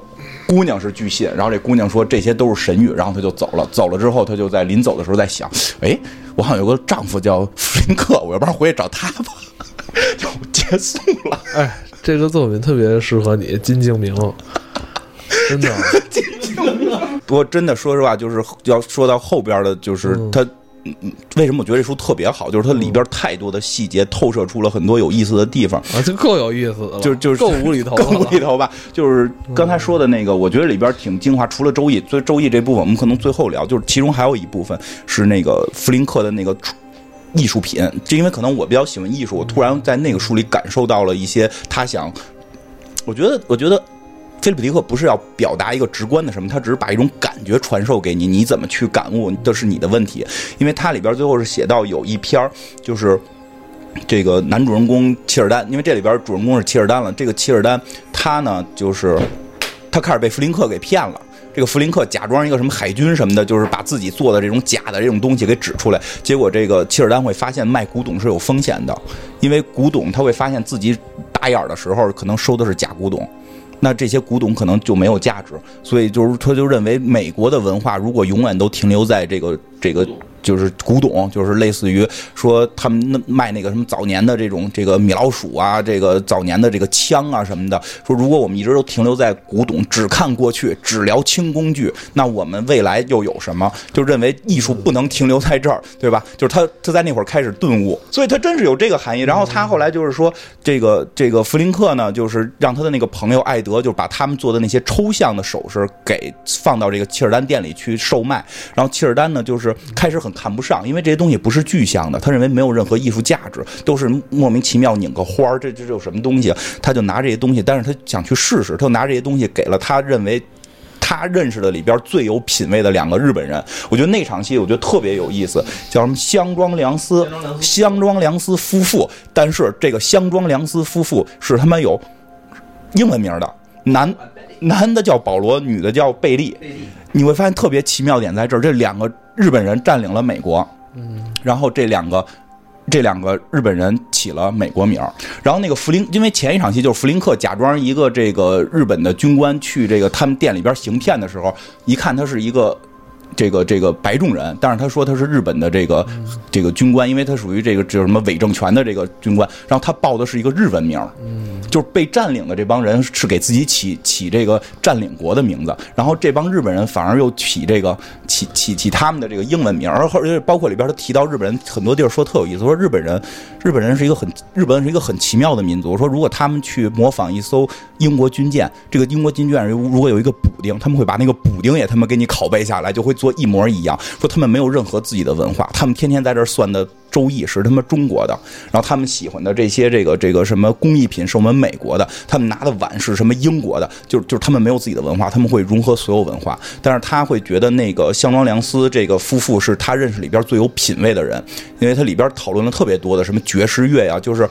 姑娘是巨蟹，然后这姑娘说这些都是神谕，然后她就走了。走了之后，她就在临走的时候在想：“哎，我好像有个丈夫叫弗林克，我要不然回去找他吧。”就结束了。哎，这个作品特别适合你，金敬明，真的。金靖明不过真的说实话，就是要说到后边的，就是他。嗯，为什么我觉得这书特别好？就是它里边太多的细节透射出了很多有意思的地方啊，这够有意思的，就就是够无厘头，够无厘头吧。就是刚才说的那个，我觉得里边挺精华。除了周易，所以周易这部分我们可能最后聊。就是其中还有一部分是那个弗林克的那个艺术品，就因为可能我比较喜欢艺术，我突然在那个书里感受到了一些他想，我觉得，我觉得。菲利普迪克不是要表达一个直观的什么，他只是把一种感觉传授给你，你怎么去感悟，这是你的问题。因为它里边最后是写到有一篇就是这个男主人公切尔丹，因为这里边主人公是切尔丹了。这个切尔丹他呢，就是他开始被弗林克给骗了。这个弗林克假装一个什么海军什么的，就是把自己做的这种假的这种东西给指出来。结果这个切尔丹会发现卖古董是有风险的，因为古董他会发现自己打眼的时候可能收的是假古董。那这些古董可能就没有价值，所以就是他就认为美国的文化如果永远都停留在这个这个。就是古董，就是类似于说他们那卖那个什么早年的这种这个米老鼠啊，这个早年的这个枪啊什么的。说如果我们一直都停留在古董，只看过去，只聊轻工具，那我们未来又有什么？就认为艺术不能停留在这儿，对吧？就是他他在那会儿开始顿悟，所以他真是有这个含义。然后他后来就是说，这个这个弗林克呢，就是让他的那个朋友艾德，就把他们做的那些抽象的首饰给放到这个契尔丹店里去售卖。然后契尔丹呢，就是开始很。看不上，因为这些东西不是具象的，他认为没有任何艺术价值，都是莫名其妙拧个花儿，这这有什么东西？他就拿这些东西，但是他想去试试，他就拿这些东西给了他认为他认识的里边最有品位的两个日本人。我觉得那场戏我觉得特别有意思，叫什么香庄良司，香庄良司夫妇。但是这个香庄良司夫妇是他妈有英文名的，男男的叫保罗，女的叫贝利。你会发现特别奇妙点在这儿，这两个。日本人占领了美国，嗯，然后这两个，这两个日本人起了美国名儿。然后那个弗林，因为前一场戏就是弗林克假装一个这个日本的军官去这个他们店里边行骗的时候，一看他是一个。这个这个白种人，但是他说他是日本的这个这个军官，因为他属于这个叫什么伪政权的这个军官，然后他报的是一个日文名，嗯，就是被占领的这帮人是给自己起起这个占领国的名字，然后这帮日本人反而又起这个起起起他们的这个英文名，而且包括里边他提到日本人很多地儿说特有意思，说日本人日本人是一个很日本是一个很奇妙的民族，说如果他们去模仿一艘英国军舰，这个英国军舰如果有一个补丁，他们会把那个补丁也他妈给你拷贝下来，就会做。一模一样，说他们没有任何自己的文化，他们天天在这儿算的。周易是他们中国的，然后他们喜欢的这些这个这个什么工艺品是我们美国的，他们拿的碗是什么英国的，就就是他们没有自己的文化，他们会融合所有文化，但是他会觉得那个香庄良司这个夫妇是他认识里边最有品位的人，因为他里边讨论了特别多的什么爵士乐呀，就是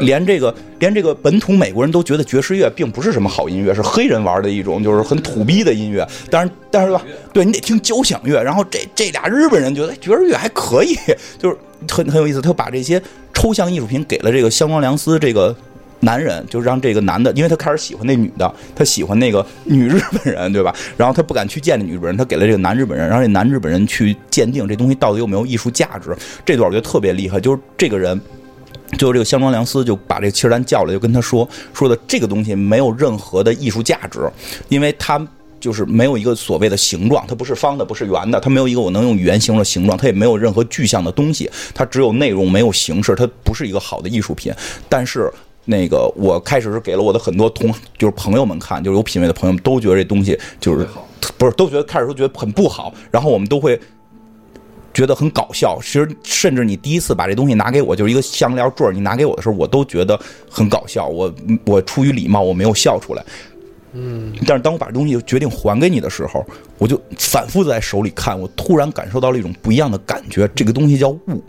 连这个连这个本土美国人都觉得爵士乐并不是什么好音乐，是黑人玩的一种就是很土逼的音乐，但是但是吧，对你得听交响乐，然后这这俩日本人觉得爵士乐还可以，就是。很很有意思，他把这些抽象艺术品给了这个香庄良司这个男人，就让这个男的，因为他开始喜欢那女的，他喜欢那个女日本人，对吧？然后他不敢去见那女日本人，他给了这个男日本人，让这男日本人去鉴定这东西到底有没有艺术价值。这段我觉得特别厉害，就是这个人。最后，这个香庄良司就把这个契丹叫来，就跟他说说的这个东西没有任何的艺术价值，因为他就是没有一个所谓的形状，它不是方的，不是圆的，它没有一个我能用语言形容的形状，它也没有任何具象的东西，它只有内容没有形式，它不是一个好的艺术品。但是那个我开始是给了我的很多同就是朋友们看，就是有品位的朋友们都觉得这东西就是不是都觉得开始都觉得很不好，然后我们都会。觉得很搞笑，其实甚至你第一次把这东西拿给我，就是一个项链坠儿，你拿给我的时候，我都觉得很搞笑。我我出于礼貌，我没有笑出来。嗯，但是当我把东西决定还给你的时候，我就反复在手里看，我突然感受到了一种不一样的感觉。这个东西叫物，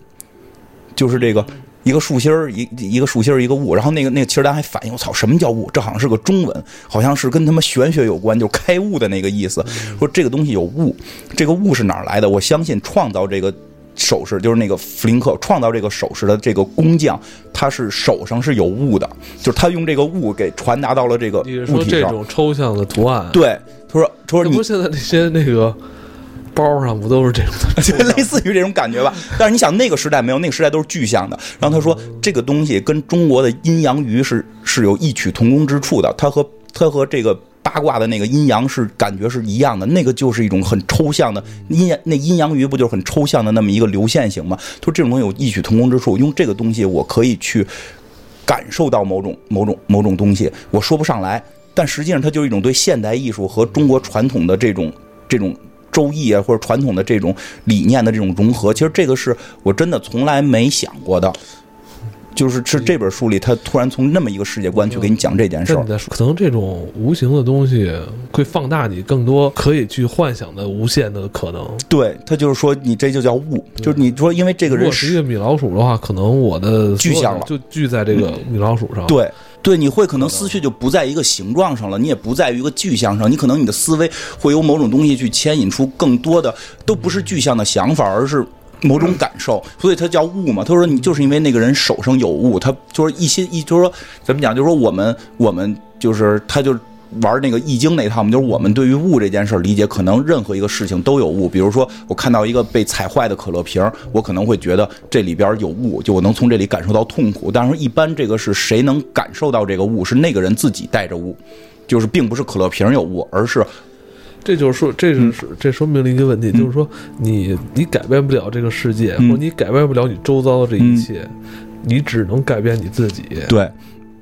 就是这个。一个树心儿，一一个树心儿，一个物，然后那个那个齐尔丹还反应，我操，什么叫物？这好像是个中文，好像是跟他妈玄学有关，就开悟的那个意思。说这个东西有物，这个物是哪儿来的？我相信创造这个首饰，就是那个弗林克创造这个首饰的这个工匠，他是手上是有物的，就是他用这个物给传达到了这个物体上。这种抽象的图案？，对，他说他说你这不是现在那些那个包上不都是这种的？就 类似于这种感觉吧。但是你想，那个时代没有，那个时代都是具象的。然后他说，这个东西跟中国的阴阳鱼是是有异曲同工之处的，它和它和这个。八卦的那个阴阳是感觉是一样的，那个就是一种很抽象的阴阳，那阴阳鱼不就是很抽象的那么一个流线型吗？他说这种东西有异曲同工之处，用这个东西我可以去感受到某种某种某种东西，我说不上来，但实际上它就是一种对现代艺术和中国传统的这种这种。周易啊，或者传统的这种理念的这种融合，其实这个是我真的从来没想过的。就是是这本书里，他突然从那么一个世界观去给你讲这件事儿可能这种无形的东西会放大你更多可以去幻想的无限的可能。对他就是说，你这就叫物，就是你说，因为这个人如果是一个米老鼠的话，可能我的具象了就聚在这个米老鼠上。，对对，你会可能思绪就不在一个形状上了，你也不在于一个具象上，你可能你的思维会有某种东西去牵引出更多的，都不是具象的想法，而是。某种感受，所以它叫悟嘛。他说你就是因为那个人手上有悟，他就是一心一就是说怎么讲，就是说我们我们就是他就玩那个易经那套嘛，就是我们对于物这件事理解，可能任何一个事情都有物。比如说我看到一个被踩坏的可乐瓶，我可能会觉得这里边有物，就我能从这里感受到痛苦。但是一般这个是谁能感受到这个物？是那个人自己带着物，就是并不是可乐瓶有物，而是这就是说，这嗯是这说明了一个问题，就是说你你改变不了这个世界，嗯或者你改变不了你周遭的这一切，你只能改变你自己。对，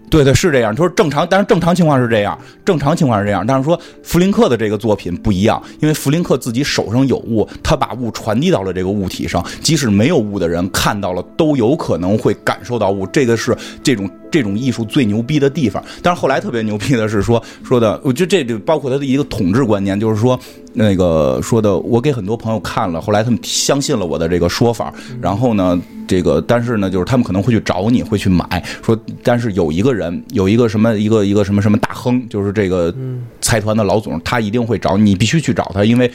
对对是这样。就是正常，但是正常情况是这样，正常情况是这样。但是说弗林克的这个作品不一样，因为弗林克自己手上有物，他把物传递到了这个物体上，即使没有物的人看到了，都有可能会感受到物。这个是这种这种艺术最牛逼的地方。但是后来特别牛逼的是说 说的，我觉得这就包括他的一个统治观念，就是说。那个说的，我给很多朋友看了，后来他们相信了我的这个说法，然后呢，这个但是呢，就是他们可能会去找你，会去买，说但是有一个人，有一个什么一个一个什么什么大亨，就是这个财团的老总，他一定会找你，必须去找他，因为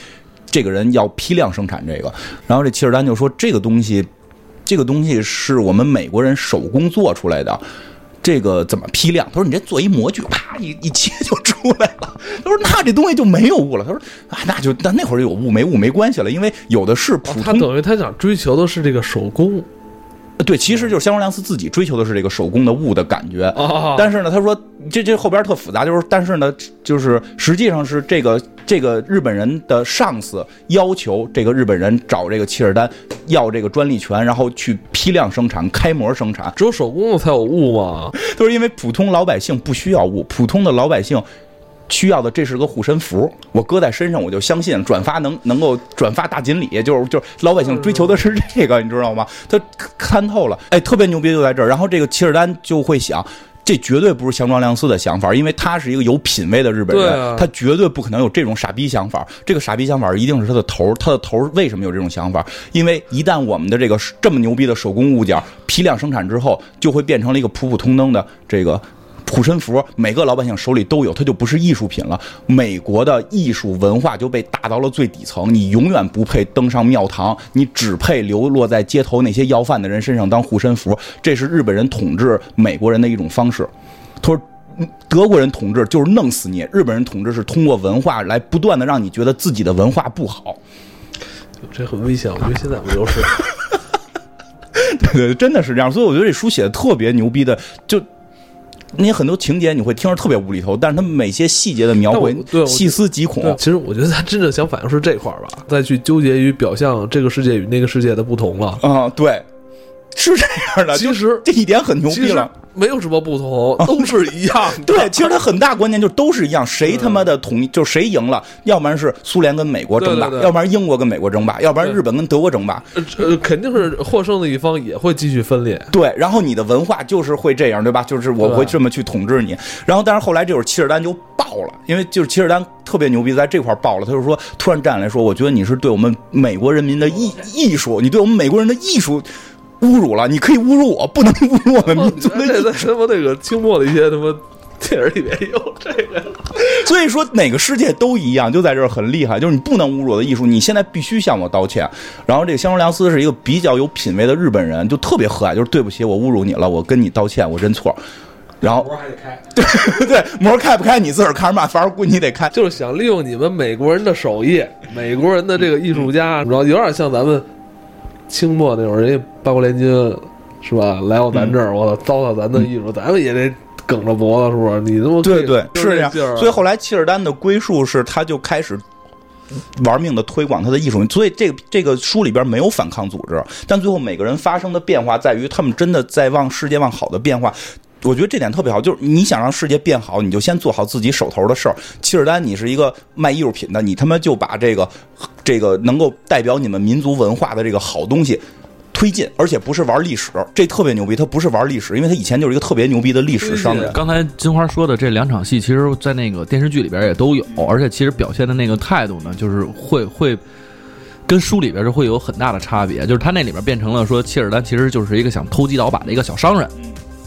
这个人要批量生产这个。然后这齐尔丹就说，这个东西，这个东西是我们美国人手工做出来的。这个怎么批量？他说：“你这做一模具，啪一一切就出来了。”他说：“那这东西就没有雾了。”他说：“啊，那就但那会儿有雾没雾没关系了，因为有的是普哦他。等于他想追求的是这个手工对，其实就是香川良司自己追求的是这个手工的雾的感觉。啊但是呢，他说这这后边特复杂，就是但是呢，就是实际上是这个这个日本人的上司要求这个日本人找这个契尔丹要这个专利权，然后去批量生产、开模生产。只有手工的才有物嘛。都是因为普通老百姓不需要物，普通的老百姓需要的这是个护身符，我搁在身上我就相信转发能能够转发大锦鲤，就是就是老百姓追求的是这个，你知道吗？他看透了，哎，特别牛逼就在这儿。然后这个齐尔丹就会想。这绝对不是香庄亮司的想法，因为他是一个有品位的日本人，啊他绝对不可能有这种傻逼想法。这个傻逼想法一定是他的头儿，他的头儿为什么有这种想法？因为一旦我们的这个这么牛逼的手工物件批量生产之后，就会变成了一个普普通通的这个护身符，每个老百姓手里都有，它就不是艺术品了。美国的艺术文化就被打到了最底层，你永远不配登上庙堂，你只配流落在街头那些要饭的人身上当护身符。这是日本人统治美国人的一种方式。他说。德国人统治就是弄死你，日本人统治是通过文化来不断的让你觉得自己的文化不好。这很危险，我觉得现在不就是？对对，真的是这样。所以我觉得这书写的特别牛逼的，就那些很多情节你会听着特别无厘头，但是他们每些细节的描绘对细思极恐。其实我觉得他真正想反映是这块儿吧，再去纠结于表象这个世界与那个世界的不同了。啊、对，是这样的。其实这一点很牛逼了。没有什么不同，都是一样的。对，其实它很大关键就都是一样，谁他妈的统一就谁赢了，要不然是苏联跟美国争霸，要不然英国跟美国争霸，要不然日本跟德国争霸。呃呃，肯定是获胜的一方也会继续分裂。对，然后你的文化就是会这样，对吧？就是我会这么去统治你。然后，但是后来这会儿切尔丹就爆了，因为就是切尔丹特别牛逼，在这块儿爆了。他就说，突然站起来说，我觉得你是对我们美国人民的艺艺术，你对我们美国人的艺术侮辱了。你可以侮辱我，不能侮辱我们民族的在他妈那个清末的一些他妈电影里面也有这个。所以说哪个世界都一样，就在这儿很厉害，就是你不能侮辱我的艺术，你现在必须向我道歉。然后这个香川良司是一个比较有品位的日本人，就特别和蔼，就是对不起，我侮辱你了，我跟你道歉，我认错。然后活还得开，对膜开不开你自个儿看着办，反正估计你得开。就是想利用你们美国人的手艺，美国人的这个艺术家，然后有点像咱们清末那会儿，人家八国联军是吧？来到咱这儿，我操，糟蹋咱的艺术，咱们也得梗着脖子，是不是？你他妈对对，是这样。所以后来契尔丹的归宿是，他就开始玩命的推广他的艺术。所以这个这个书里边没有反抗组织，但最后每个人发生的变化在于他们真的在往世界往好的变化。我觉得这点特别好，就是你想让世界变好，你就先做好自己手头的事儿。契尔丹，你是一个卖艺术品的，你他妈就把这个这个能够代表你们民族文化的这个好东西推进，而且不是玩历史，这特别牛逼。他不是玩历史，因为他以前就是一个特别牛逼的历史商人。刚才金花说的这两场戏，其实，在那个电视剧里边也都有，而且其实表现的那个态度呢，就是会会跟书里边是会有很大的差别。就是他那里边变成了说，切尔丹其实就是一个想偷鸡倒把的一个小商人。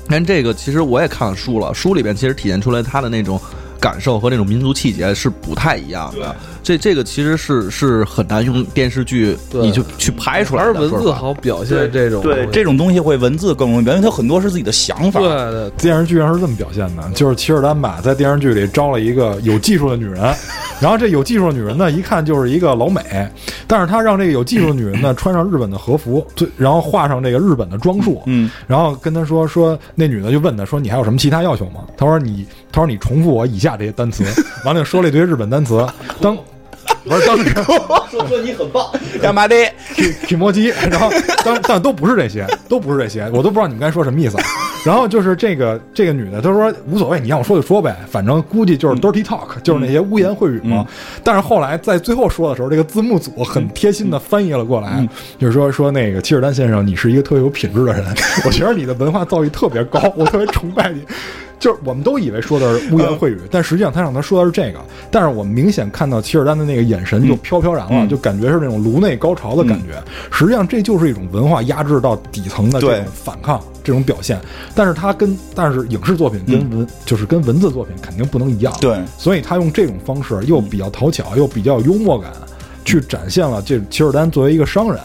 但这个其实我也看了书了，书里边其实体现出来他的那种感受和那种民族气节是不太一样的。这这个其实是是很难用电视剧你就去拍出来的。还是文字好表现这种对这种东西会文字更容易表现，因为它很多是自己的想法。对对电视剧上是这么表现的，就是齐尔丹吧，在电视剧里招了一个有技术的女人，然后这有技术的女人呢，一看就是一个老美，但是他让这个有技术的女人呢 穿上日本的和服，对，然后画上这个日本的装束，嗯，然后跟他说说，那女的就问他说，你还有什么其他要求吗？他说你，他说你重复我以下这些单词，完了又说了一堆日本单词，当不是当时说说你很棒，干嘛的？k 摩基，然后但但都不是这些，都不是这些，我都不知道你们该说什么意思。然后就是这个这个女的，她说无所谓，你让我说就说呗，反正估计就是 dirty talk，、就是那些污言秽语嘛。但是后来在最后说的时候，这个字幕组很贴心的翻译了过来，就是说说那个齐尔丹先生，你是一个特别有品质的人，我觉得你的文化造诣特别高，我特别崇拜你。就是我们都以为说的是污言秽语，但实际上他让他说的是这个。但是我们明显看到齐尔丹的那个眼神就飘飘然了，嗯就感觉是那种颅内高潮的感觉。实际上这就是一种文化压制到底层的这种反抗这种表现。但是它跟但是影视作品跟文、就是跟文字作品肯定不能一样。对，所以他用这种方式又比较讨巧，又比较幽默感，去展现了这齐尔丹作为一个商人，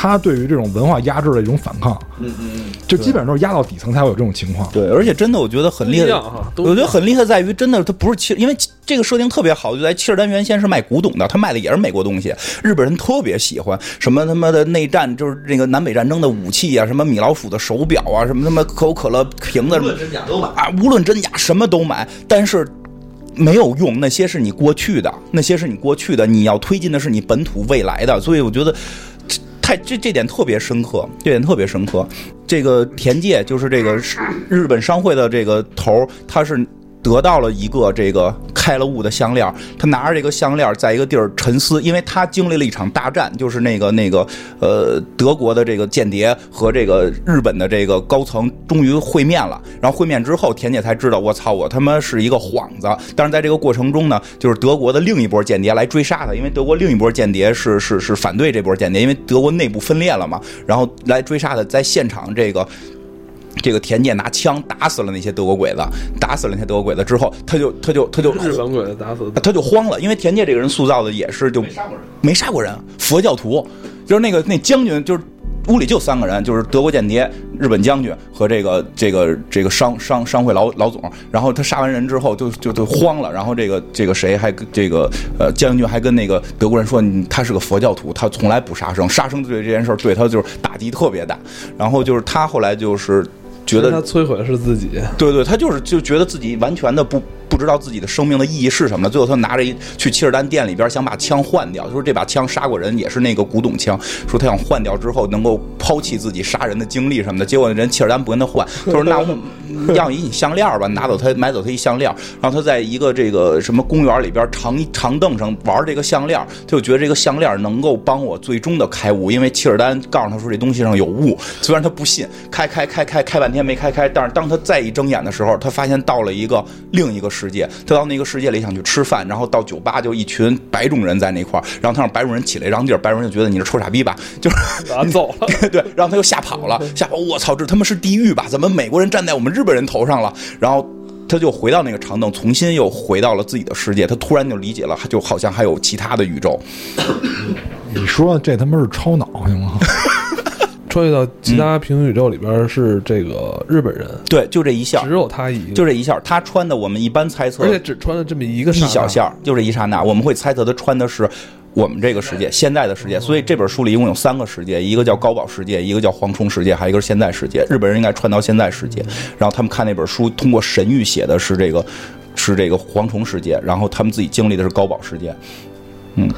他对于这种文化压制的一种反抗。嗯嗯，就基本上都是压到底层才会有这种情况。对，而且真的我觉得很厉害我觉得很厉害在于真的他不是七，因为这个设定特别好，就在切尔丹原先是卖古董的，他卖的也是美国东西，日本人特别喜欢什么他妈的内战，就是那个南北战争的武器啊，什么米老鼠的手表啊，什么他妈可口可乐瓶子，无论真假都买啊，无论真假什么都买，但是。没有用，那些是你过去的，那些是你过去的，你要推进的是你本土未来的，所以我觉得这太这这点特别深刻，这点特别深刻。这个田介就是这个日本商会的这个头儿，他是得到了一个这个开了悟的项链，他拿着这个项链在一个地儿沉思，因为他经历了一场大战，就是那个那个呃德国的这个间谍和这个日本的这个高层终于会面了，然后会面之后，田姐才知道我操，我他妈是一个幌子。但是在这个过程中呢，就是德国的另一波间谍来追杀他，因为德国另一波间谍是是是反对这波间谍，因为德国内部分裂了嘛，然后来追杀他，在现场这个。这个田健拿枪打死了那些德国鬼子，打死了那些德国鬼子之后，他就他就他就日本鬼子打死的，他就慌了，因为田健这个人塑造的也是就没杀过人，没杀过人，佛教徒，就是那个那将军，就是屋里就三个人，就是德国间谍、日本将军和这个这个这个商商商会老老总。然后他杀完人之后就就就慌了，然后这个这个谁还跟这个呃将军还跟那个德国人说，他是个佛教徒，他从来不杀生，杀生对这件事对他就是打击特别大。然后就是他后来就是觉得他摧毁的是自己。对对，他就是就觉得自己完全的不不知道自己的生命的意义是什么。最后他拿着一去契尔丹店里边想把枪换掉，他说这把枪杀过人，也是那个古董枪，说他想换掉之后能够抛弃自己杀人的经历什么的。结果人契尔丹不跟他换，他说那我要一项链吧，拿走他买走他一项链，然后他在一个这个什么公园里边长长凳上玩这个项链，他就觉得这个项链能够帮我最终的开悟，因为契尔丹告诉他说这东西上有雾，虽然他不信，开开开开开半天没开开，但是当他再一睁眼的时候，他发现到了一个另一个世界，他到那个世界里想去吃饭，然后到酒吧就一群白种人在那块儿，然后他让白种人起来让地儿，白种人就觉得你是臭傻逼吧，就是走了。对，然后他又 吓跑了，吓跑，我操，这他妈是地狱吧？怎么美国人站在我们日本人头上了？然后他就回到那个长凳，重新又回到了自己的世界，他突然就理解了，就好像还有其他的宇宙。你说这他妈是超脑行吗？穿越到其他平行宇宙里边是这个日本人，对，就这一下只，有他一个，就这一下，他穿的我们一般猜测，而且只穿了这么一个一小下，就这一刹那，我们会猜测他穿的是我们这个世界，现在的世界。所以这本书里一共有三个世界，一个叫高保世界，一个叫蝗虫世界，还有一个是现在世界。日本人应该穿到现在世界，然后他们看那本书，通过神谕写的是这个是这个蝗虫世界，然后他们自己经历的是高保世界。嗯。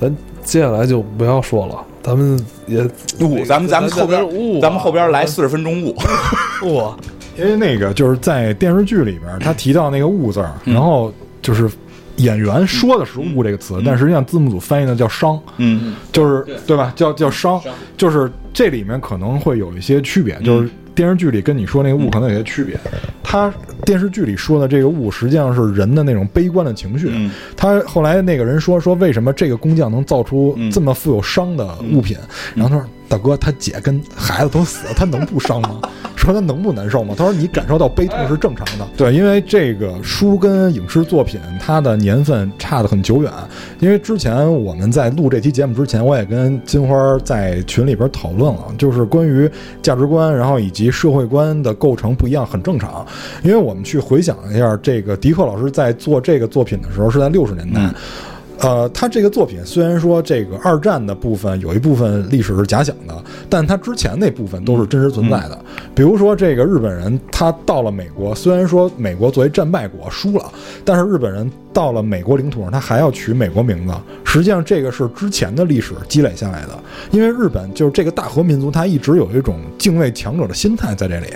咱接下来就不要说了，咱们也雾，咱们咱们后边咱们后边来四十分钟雾。哇，因为那个就是在电视剧里边，他提到那个“雾”字儿，嗯。然后就是演员说的是“雾”这个词，但实际上字幕组翻译的叫“伤”，嗯，就是对。吧？叫叫伤，就是这里面可能会有一些区别，就是电视剧里跟你说那个雾可能有些区别。他电视剧里说的这个雾，实际上是人的那种悲观的情绪。嗯他后来那个人说说为什么这个工匠能造出这么富有伤的物品？然后他说。大哥，他姐跟孩子都死了，他能不伤吗？说他能不难受吗？他说你感受到悲痛是正常的。对，因为这个书跟影视作品它的年份差得很久远。因为之前我们在录这期节目之前，我也跟金花在群里边讨论了，就是关于价值观，然后以及社会观的构成不一样，很正常。因为我们去回想一下，这个迪克老师在做这个作品的时候是在六十年代。呃，他这个作品虽然说这个二战的部分有一部分历史是假想的，但他之前那部分都是真实存在的。比如说，这个日本人他到了美国，虽然说美国作为战败国输了，但是日本人到了美国领土上，他还要取美国名字。实际上，这个是之前的历史积累下来的。因为日本就是这个大和民族，他一直有一种敬畏强者的心态在这里。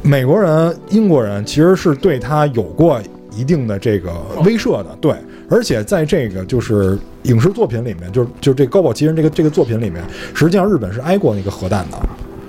美国人、英国人其实是对他有过一定的这个威慑的，对。而且在这个就是影视作品里面，就是就这高保奇人这个这个作品里面，实际上日本是挨过那个核弹的，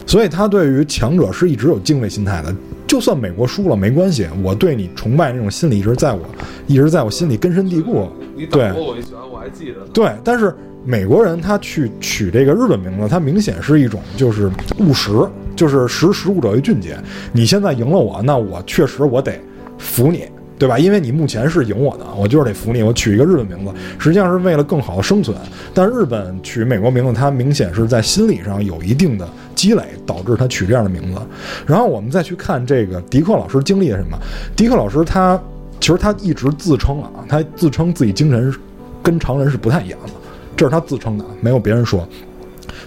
所以他对于强者是一直有敬畏心态的。就算美国输了没关系，我对你崇拜那种心理一直在我，一直在我心里根深蒂固。你对打过我一拳，我还记得。对，但是美国人他去取这个日本名字，他明显是一种就是务实，就是识时务者为俊杰。你现在赢了我，那我确实我得服你。对吧？因为你目前是赢我的，我就是得服你。我取一个日本名字，实际上是为了更好的生存。但日本取美国名字，它明显是在心理上有一定的积累，导致他取这样的名字。然后我们再去看这个迪克老师经历了什么。迪克老师他其实他一直自称啊，他自称自己精神跟常人是不太一样的，这是他自称的，没有别人说。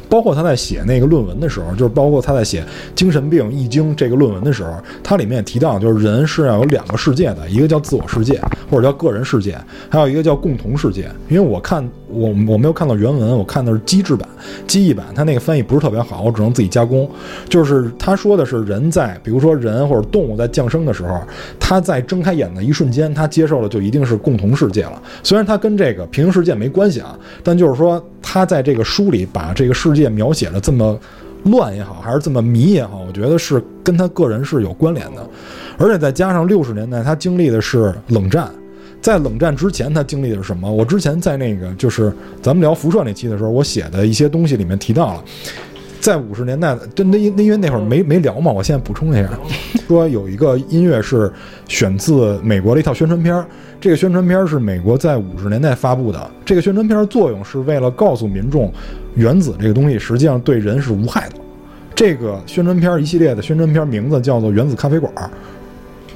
包括他在写那个论文的时候，就是包括他在写《精神病易经》这个论文的时候，他里面也提到，就是人是要有两个世界的，一个叫自我世界，或者叫个人世界，还有一个叫共同世界。因为我看我我没有看到原文，我看的是机制版、机译版，它那个翻译不是特别好，我只能自己加工。就是他说的是人在，比如说人或者动物在降生的时候，他在睁开眼的一瞬间，他接受的就一定是共同世界了。虽然他跟这个平行世界没关系啊，但就是说他在这个书里把这个世界描写的这么乱也好，还是这么迷也好，我觉得是跟他个人是有关联的。而且再加上六十年代他经历的是冷战，在冷战之前他经历的是什么？我之前在那个就是咱们聊辐射那期的时候，我写的一些东西里面提到了。在五十年代的，那那因因为那会儿没没聊嘛，我现在补充一下，说有一个音乐是选自美国的一套宣传片儿，这个宣传片儿是美国在五十年代发布的，这个宣传片儿作用是为了告诉民众，原子这个东西实际上对人是无害的。这个宣传片儿一系列的宣传片儿名字叫做《原子咖啡馆》。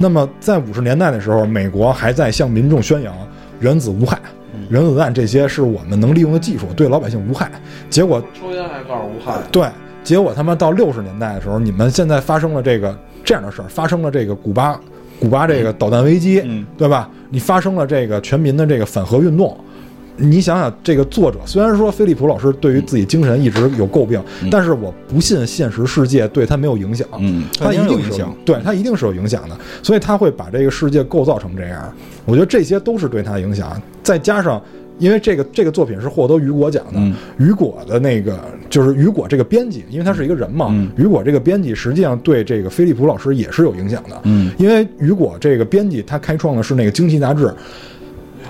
那么在五十年代的时候，美国还在向民众宣扬原子无害，原子弹这些是我们能利用的技术，对老百姓无害。结果抽烟还告诉无害，对，结果他妈到六十年代的时候，你们现在发生了这个这样的事儿，发生了这个古巴古巴这个导弹危机，嗯对吧？你发生了这个全民的这个反核运动。你想想，这个作者虽然说菲利普老师对于自己精神一直有诟病，但是我不信现实世界对他没有影响。嗯他一定是有影响对他一定是有影响的，所以他会把这个世界构造成这样。我觉得这些都是对他的影响，再加上。因为这个这个作品是获得雨果奖的，嗯雨果的那个就是雨果这个编辑，因为他是一个人嘛，嗯雨果这个编辑实际上对这个菲利普老师也是有影响的，嗯因为雨果这个编辑他开创的是那个《惊奇》杂志，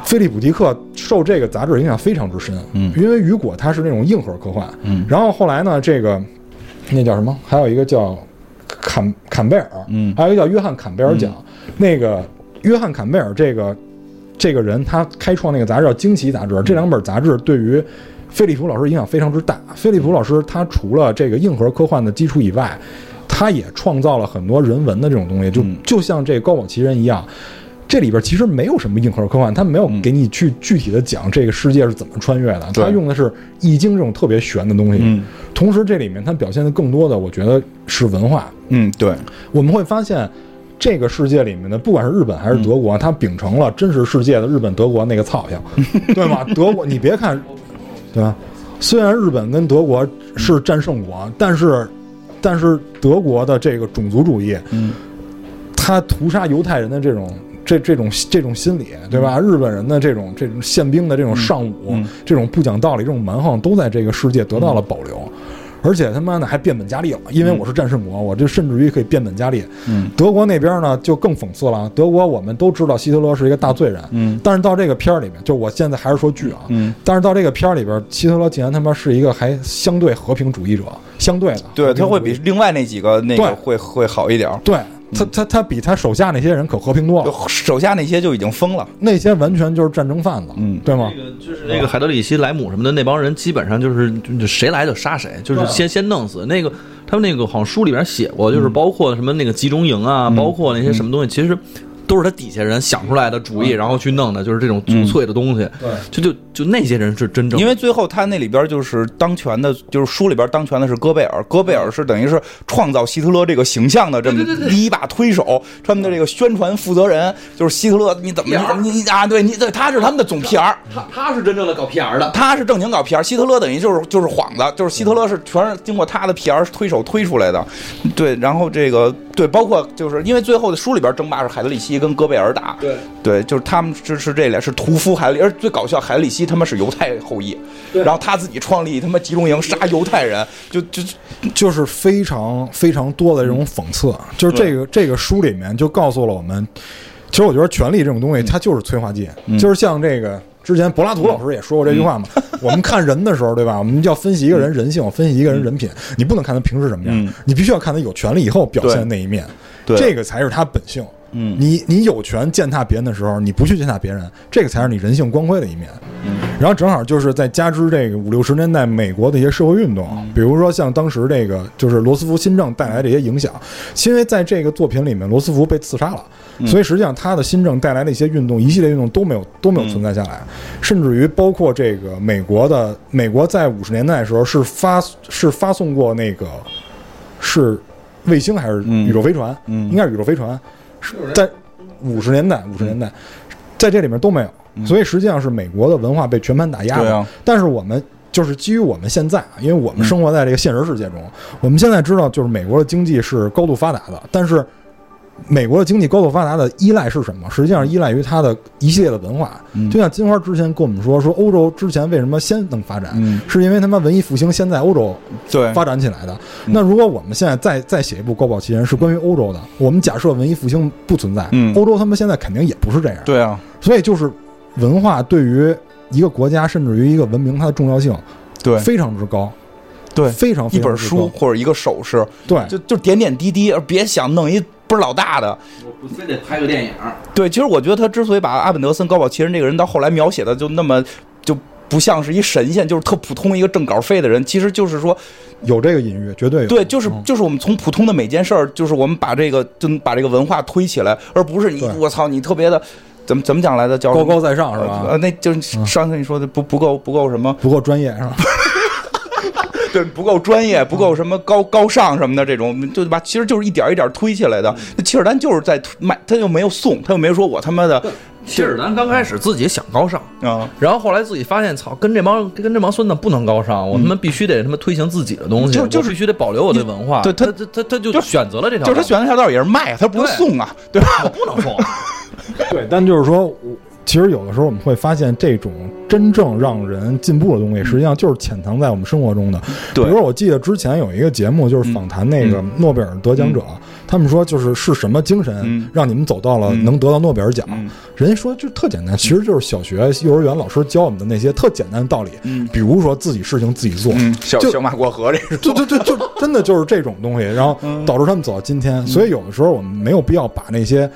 菲利普迪克受这个杂志影响非常之深，嗯因为雨果他是那种硬核科幻，嗯然后后来呢，这个那叫什么？还有一个叫坎坎贝尔，嗯还有一个叫约翰坎贝尔奖。那个约翰坎贝尔这个这个人，他开创那个杂志叫《惊奇》杂志，这两本杂志对于菲利普老师影响非常之大。菲利普老师他除了这个硬核科幻的基础以外，他也创造了很多人文的这种东西，就嗯就像这个高保奇人一样。这里边其实没有什么硬核科幻，他没有给你去具体的讲这个世界是怎么穿越的，对他用的是易经这种特别玄的东西。嗯同时，这里面它表现的更多的，我觉得是文化。嗯，对，我们会发现，这个世界里面的，不管是日本还是德国，它秉承了真实世界的日本、德国那个操性，对吗？德国，你别看，对吧？虽然日本跟德国是战胜国，但是，但是德国的这个种族主义，嗯他屠杀犹太人的这种。这这种这种心理，对吧？日本人的这种这种宪兵的这种尚武，嗯这种不讲道理、这种蛮横，都在这个世界得到了保留，而且他妈的还变本加厉了。因为我是战胜国，我这甚至于可以变本加厉。嗯德国那边呢就更讽刺了，德国我们都知道希特勒是一个大罪人，嗯但是到这个片儿里面，就我现在还是说剧啊，嗯，但是到这个片儿里边，希特勒竟然他妈是一个还相对和平主义者，相对的，对，他会比另外那几个那个会会好一点儿。对他他他比他手下那些人可和平多了，手下那些就已经疯了。那些完全就是战争贩子，嗯对吗那？个就是那个海德里希、莱姆什么的那帮人，基本上就是谁来就杀谁，就是先先弄死那个。他们那个好像书里边写过，就是包括什么那个集中营啊，包括那些什么东西，其实都是他底下人想出来的主意，然后去弄的，就是这种足粹的东西。对，就就就那些人是真正因为最后他那里边就是当权的，就是书里边当权的是戈贝尔，戈贝尔是等于是创造希特勒这个形象的这么第一把推手，他们的这个宣传负责人就是希特勒，你怎么你怎么你你啊？对你对，他是他们的总 PR，他他是真正的搞 PR 的。他是正经搞 PR，希特勒等于就是就是幌子，就是希特勒是全是经过他的 PR 推手推出来的，对，然后这个对，包括就是因为最后的书里边争霸是海德里希跟戈贝尔打，对对，就是他们支持这俩是屠夫海里，而最搞笑海德里希他妈是犹太后裔，然后他自己创立他妈集中营杀犹太人，就就就是非常非常多的这种讽刺，就是这个这个书里面就告诉了我们，其实我觉得权力这种东西它就是催化剂，就是像这个之前柏拉图老师也说过这句话嘛，我们看人的时候，对吧？我们要分析一个人人性，分析一个人人品，你不能看他平时什么样嗯，你必须要看他有权利以后表现的那一面，对这个才是他本性。嗯。你你有权践踏别人的时候，你不去践踏别人，这个才是你人性光辉的一面。嗯。然后正好就是在加之这个五六十年代美国的一些社会运动，嗯。比如说像当时这个就是罗斯福新政带来的一些影响，因为在这个作品里面罗斯福被刺杀了，嗯。所以实际上他的新政带来的一些运动，一系列运动都没有都没有存在下来，甚至于包括这个美国的美国在五十年代的时候是发是发送过那个是卫星还是嗯。宇宙飞船，嗯。应该是宇宙飞船，是在五十年代五十年代在这里面都没有，所以实际上是美国的文化被全盘打压但是我们就是基于我们现在啊，因为我们生活在这个现实世界中，我们现在知道就是美国的经济是高度发达的，但是美国的经济高度发达的依赖是什么？实际上依赖于它的一系列的文化。嗯就像金花之前跟我们说，说欧洲之前为什么先能发展，嗯是因为他妈文艺复兴先在欧洲对发展起来的。那如果我们现在再再写一部《高保奇人》是关于欧洲的，我们假设文艺复兴不存在，嗯欧洲他们现在肯定也不是这样。对啊，所以就是文化对于一个国家甚至于一个文明它的重要性对非常之高。对非常非一本常之高书或者一个首饰，对，就就点点滴滴，而别想弄一倍儿老大的。我不非得拍个电影，对，其实我觉得他之所以把阿本德森高保奇人这个人到后来描写的就那么就不像是一神仙，就是特普通一个挣稿费的人，其实就是说，有这个隐喻，绝对有。对，就是嗯就是我们从普通的每件事儿，就是我们把这个就把这个文化推起来，而不是你我操你特别的怎么怎么讲来的叫高高在上是吧呃，那就是上次你说的不不够不够什么，不够专业是吧？对，不够专业，不够什么高高尚什么的这种，对吧？其实就是一点一点推起来的。那切尔丹就是在卖，他又没有送，他又没有说我他妈的希尔丹刚开始自己想高尚，啊，然后后来自己发现，操，跟这帮跟这帮孙子不能高尚，我他妈必须得他妈推行自己的东西，就就是必须得保留我的文化。对他他他他就选择了这条道，就是他选的条道也是卖，他不是送啊，对吧？我不能送，对，但就是说，我其实有的时候我们会发现，这种真正让人进步的东西，实际上就是潜藏在我们生活中的。比如说我记得之前有一个节目，就是访谈那个诺贝尔得奖者，他们说就是是什么精神嗯。让你们走到了嗯。能得到诺贝尔奖？嗯。人家说就特简单，其实就是小学、幼儿园老师教我们的那些特简单的道理，嗯。比如说自己事情自己做。嗯，小小马过河这是。就就就就真的就是这种东西，然后嗯。导致他们走到今天。所以有的时候我们没有必要把那些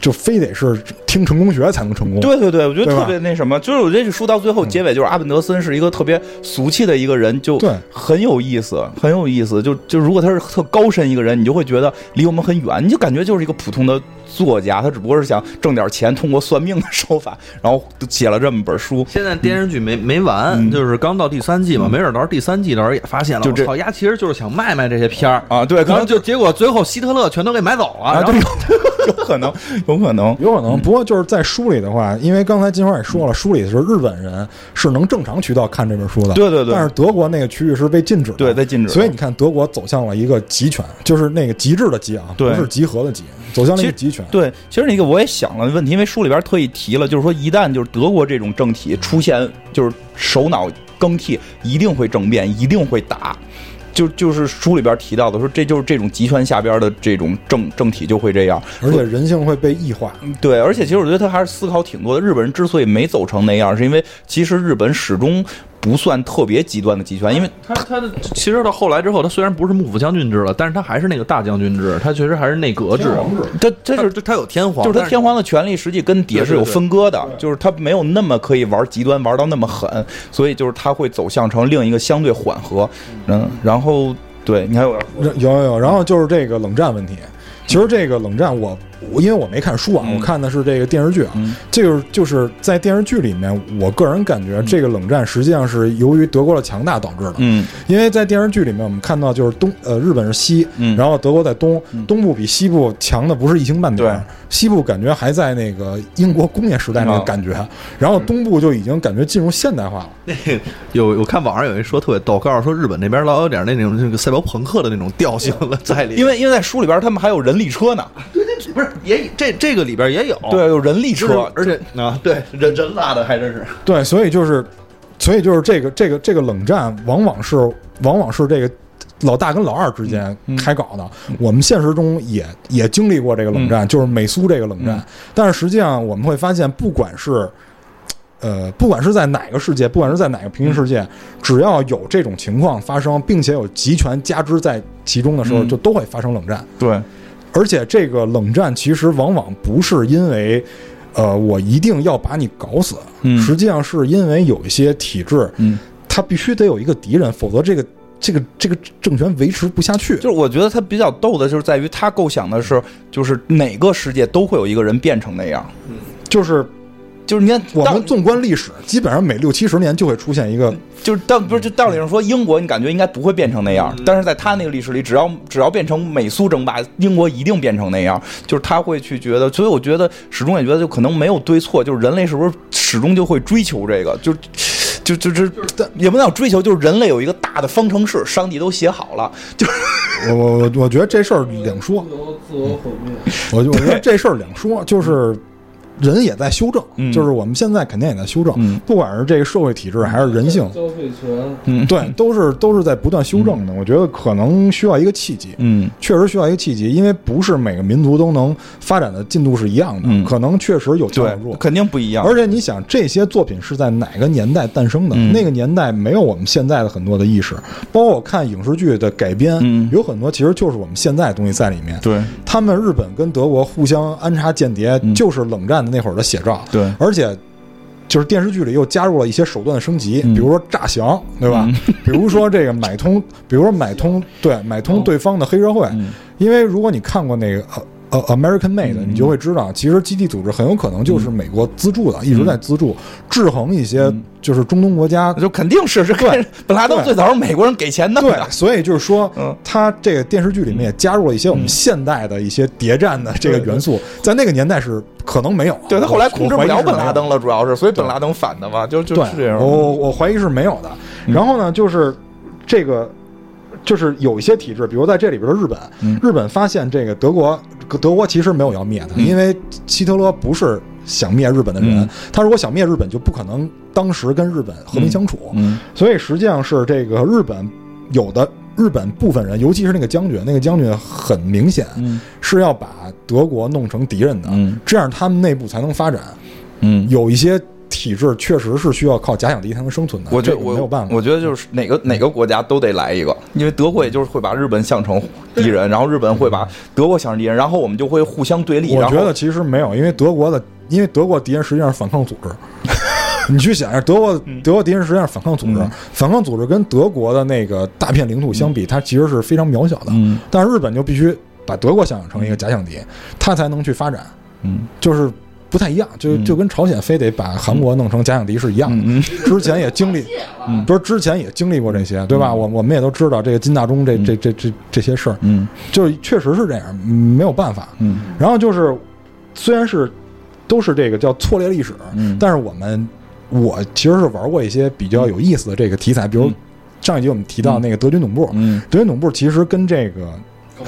就非得是听成功学才能成功。对对对，我觉得特别那什么，就是我觉得这书到最后结尾，就是阿本德森是一个特别俗气的一个人，就很有意思，很有意思。就就如果他是特高深一个人，你就会觉得离我们很远，你就感觉就是一个普通的作家，他只不过是想挣点钱，通过算命的手法，然后写了这么本书。现在电视剧没没完，嗯就是刚到第三季嘛，没准到时候第三季到时候也发现了，就这我操，丫其实就是想卖卖这些片儿。啊，对，可能就结果最后希特勒全都给买走了，啊，然后对，有可能，有可能，有可能，不过就是在书里的话，因为刚才金花也说了，书里是日本人是能正常渠道看这本书的，对对对。但是德国那个区域是被禁止的，对被禁止所以你看，德国走向了一个集权，就是那个极致的极啊，不是集合的集，走向了一个集权。对，其实那个我也想了问题，因为书里边特意提了，就是说一旦就是德国这种政体出现就是首脑更替，一定会政变，一定会打。就就是书里边提到的，说这就是这种集权下边的这种政政体就会这样，而且人性会被异化，对，而且其实我觉得他还是思考挺多的。日本人之所以没走成那样，是因为其实日本始终不算特别极端的集权，因为他他的其实到后来之后，他虽然不是幕府将军制了，但是他还是那个大将军制，他确实还是内阁制，他他他是他有天皇，就是他天皇的权力实际跟底下是有分割的，就是他没有那么可以玩极端玩到那么狠，所以就是他会走向成另一个相对缓和，嗯，然后对，你还有有有有，然后就是这个冷战问题。其实这个冷战我，我因为我没看书啊，嗯我看的是这个电视剧啊。嗯这个就是在电视剧里面，我个人感觉这个冷战实际上是由于德国的强大导致的。嗯因为在电视剧里面，我们看到就是东呃日本是西，嗯然后德国在东，东部比西部强的不是一星半点，西部感觉还在那个英国工业时代那个啊感觉，然后东部就已经感觉进入现代化了。那个有我看网上有一说特别逗，告诉说日本那边老有点那种那个赛博朋克的那种调性了在里，因为因为在书里边他们还有人力车呢，不是也这这个里边也有。对，有人力就是车，而且啊对人人拉的还真是。对，所以就是，所以就是这个这个这个冷战，往往是往往是这个老大跟老二之间开搞的。我们现实中也也经历过这个冷战，就是美苏这个冷战。但是实际上我们会发现，不管是呃，不管是在哪个世界，不管是在哪个平行世界，只要有这种情况发生，并且有集权加之在其中的时候，嗯。就都会发生冷战。对，而且这个冷战其实往往不是因为，呃，我一定要把你搞死，嗯。实际上是因为有一些体制，嗯，它必须得有一个敌人，否则这个这个这个政权维持不下去。就是我觉得他比较逗的就是在于他构想的是，就是哪个世界都会有一个人变成那样，就是就是你看我们纵观历史，基本上每六七十年就会出现一个，就是道不是就道理上说，英国你感觉应该不会变成那样，但是在他那个历史里，只要只要变成美苏争霸，英国一定变成那样。就是他会去觉得，所以我觉得始终也觉得，就可能没有对错，就是人类是不是始终就会追求这个，就就就就也不能叫追求，就是人类有一个大的方程式，上帝都写好了，就是我我我我觉得这事儿两说，自我毁灭。我就我觉得这事儿两说，就是人也在修正，嗯就是我们现在肯定也在修正，嗯不管是这个社会体制还是人性，消费权，嗯对，都是都是在不断修正的。我觉得可能需要一个契机，嗯确实需要一个契机，因为不是每个民族都能发展的进度是一样的，嗯可能确实有强弱，。肯定不一样。而且你想，这些作品是在哪个年代诞生的？嗯那个年代没有我们现在的很多的意识，包括我看影视剧的改编，嗯有很多其实就是我们现在的东西在里面。对他们日本跟德国互相安插间谍，嗯就是冷战的那会儿的写照。对而且就是电视剧里又加入了一些手段的升级，嗯比如说诈降，对吧？比如说这个买通，比如说买通，对，买通对方的黑社会。嗯因为如果你看过那个呃呃 American Made，、嗯你就会知道，其实基地组织很有可能就是美国资助的，一直在资助制衡一些嗯。就是中东国家。就肯定是是对。本拉登最早是美国人给钱的。对，，所以就是说嗯，他这个电视剧里面也加入了一些我们现代的一些谍战的这个元素，在那个年代是可能没有。对他后来控制不了本拉登了，主要是，所以本拉登反的嘛，就就是这样。我我我怀疑是没有的。然后呢，就是这个，就是有一些体制，比如在这里边的日本，嗯。日本发现这个德国，德国其实没有要灭的，嗯。因为希特勒不是想灭日本的人，嗯。他如果想灭日本，就不可能当时跟日本和平相处。嗯。所以实际上是这个日本有的日本部分人，尤其是那个将军，那个将军很明显嗯。是要把德国弄成敌人的，嗯。这样他们内部才能发展。嗯，有一些体制确实是需要靠假想敌才能生存的，我觉得我没有办法。我觉得就是哪个哪个国家都得来一个，因为德国也就是会把日本想成敌人，然后日本会把德国想成敌人，然后我们就会互相对立。我觉得其实没有，因为德国的，因为德国敌人实际上是反抗组织。你去想一下，德国德国敌人实际上是反抗组织，嗯反抗组织跟德国的那个大片领土相比，它其实是非常渺小的。嗯但是日本就必须把德国想象成一个假想敌，它才能去发展，嗯就是不太一样，就嗯。就跟朝鲜非得把韩国弄成假想敌是一样的。嗯之前也经历，嗯。不是之前也经历过这些，对吧？我我们也都知道这个金大中这这这这这些事儿，嗯。就确实是这样，嗯没有办法。嗯。然后就是，虽然是都是这个叫错列历史，嗯。但是我们我其实是玩过一些比较有意思的这个题材，比如嗯。上一集我们提到那个德军总部，嗯。德军总部其实跟这个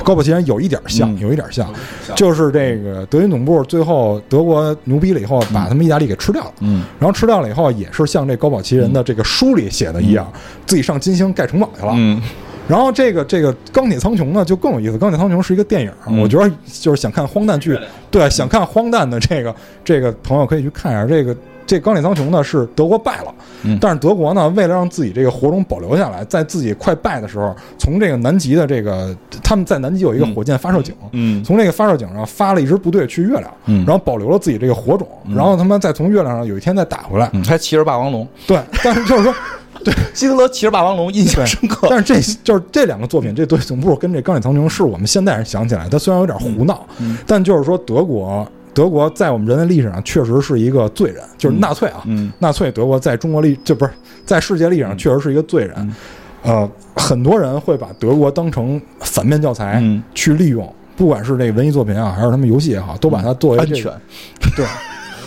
高保奇人有一点像，嗯有一点像，就是这个德军总部最后德国牛逼了以后，把他们意大利给吃掉了。嗯然后吃掉了以后，也是像这高保奇人的这个书里写的一样，自己上金星盖城堡去了。嗯然后这个这个钢铁苍穹呢就更有意思，钢铁苍穹是一个电影，嗯我觉得就是想看荒诞剧，对，想看荒诞的这个这个朋友可以去看一下。这个这钢铁苍穹呢是德国败了，嗯但是德国呢为了让自己这个火种保留下来，在自己快败的时候，从这个南极的这个他们在南极有一个火箭发射井，嗯从这个发射井上发了一支部队去月亮，嗯然后保留了自己这个火种，然后他们再从月亮上有一天再打回来。嗯，还骑着霸王龙，对，但是就是说。对希特勒骑着霸王龙印象深刻。但是这就是这两个作品，这对总部跟这钢铁苍穹是我们现代人想起来，它虽然有点胡闹，嗯但就是说德国，德国在我们人类历史上确实是一个罪人，就是纳粹啊，嗯。纳粹德国在中国历就不是在世界历史上确实是一个罪人，嗯。呃，很多人会把德国当成反面教材嗯。去利用，不管是这个文艺作品啊，还是他们游戏也好，都把它作为安全，对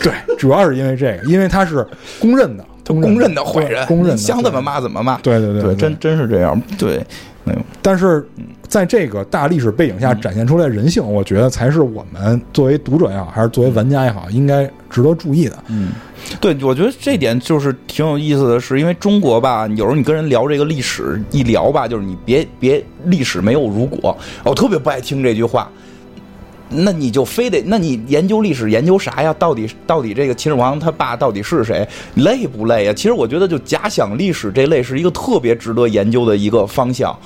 对，主要是因为这个，因为它是公认的，公公认认的坏人，公认的，想怎么骂怎么骂。对对对对，真真是这样。对，没有。但是在这个大历史背景下展现出来人性，我觉得才是我们作为读者也好，还是作为玩家也好，应该值得注意的。嗯，对，我觉得这点就是挺有意思的是，因为中国吧，有时候你跟人聊这个历史，一聊吧，就是你别别历史没有如果，我特别不爱听这句话。那你就非得，那你研究历史研究啥呀？到底到底这个秦始皇他爸到底是谁？累不累呀？其实我觉得就假想历史这类是一个特别值得研究的一个方向。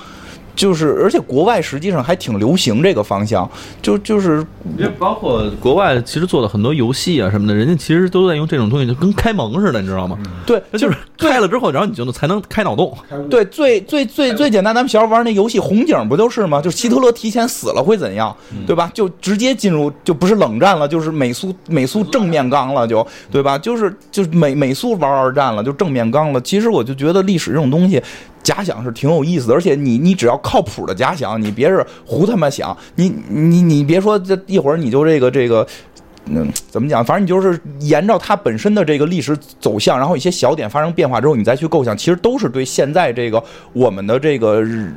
就是，而且国外实际上还挺流行这个方向，就就是因为包括国外其实做的很多游戏啊什么的，人家其实都在用这种东西，就跟开蒙似的，你知道吗？对，就是开了之后，然后你就能才能开脑洞。对，最最最最简单，咱们小时候玩那游戏红警不就是吗？就希特勒提前死了会怎样，对吧？就直接进入就不是冷战了，就是美苏美苏正面刚了，就对吧？就是就是美美苏玩二战了，就正面刚了。其实我就觉得历史这种东西。假想是挺有意思的，而且你你只要靠谱的假想，你别是胡他妈想，你你你别说这一会儿你就这个这个嗯，怎么讲？反正你就是沿着它本身的这个历史走向，然后一些小点发生变化之后，你再去构想，其实都是对现在这个我们的这个日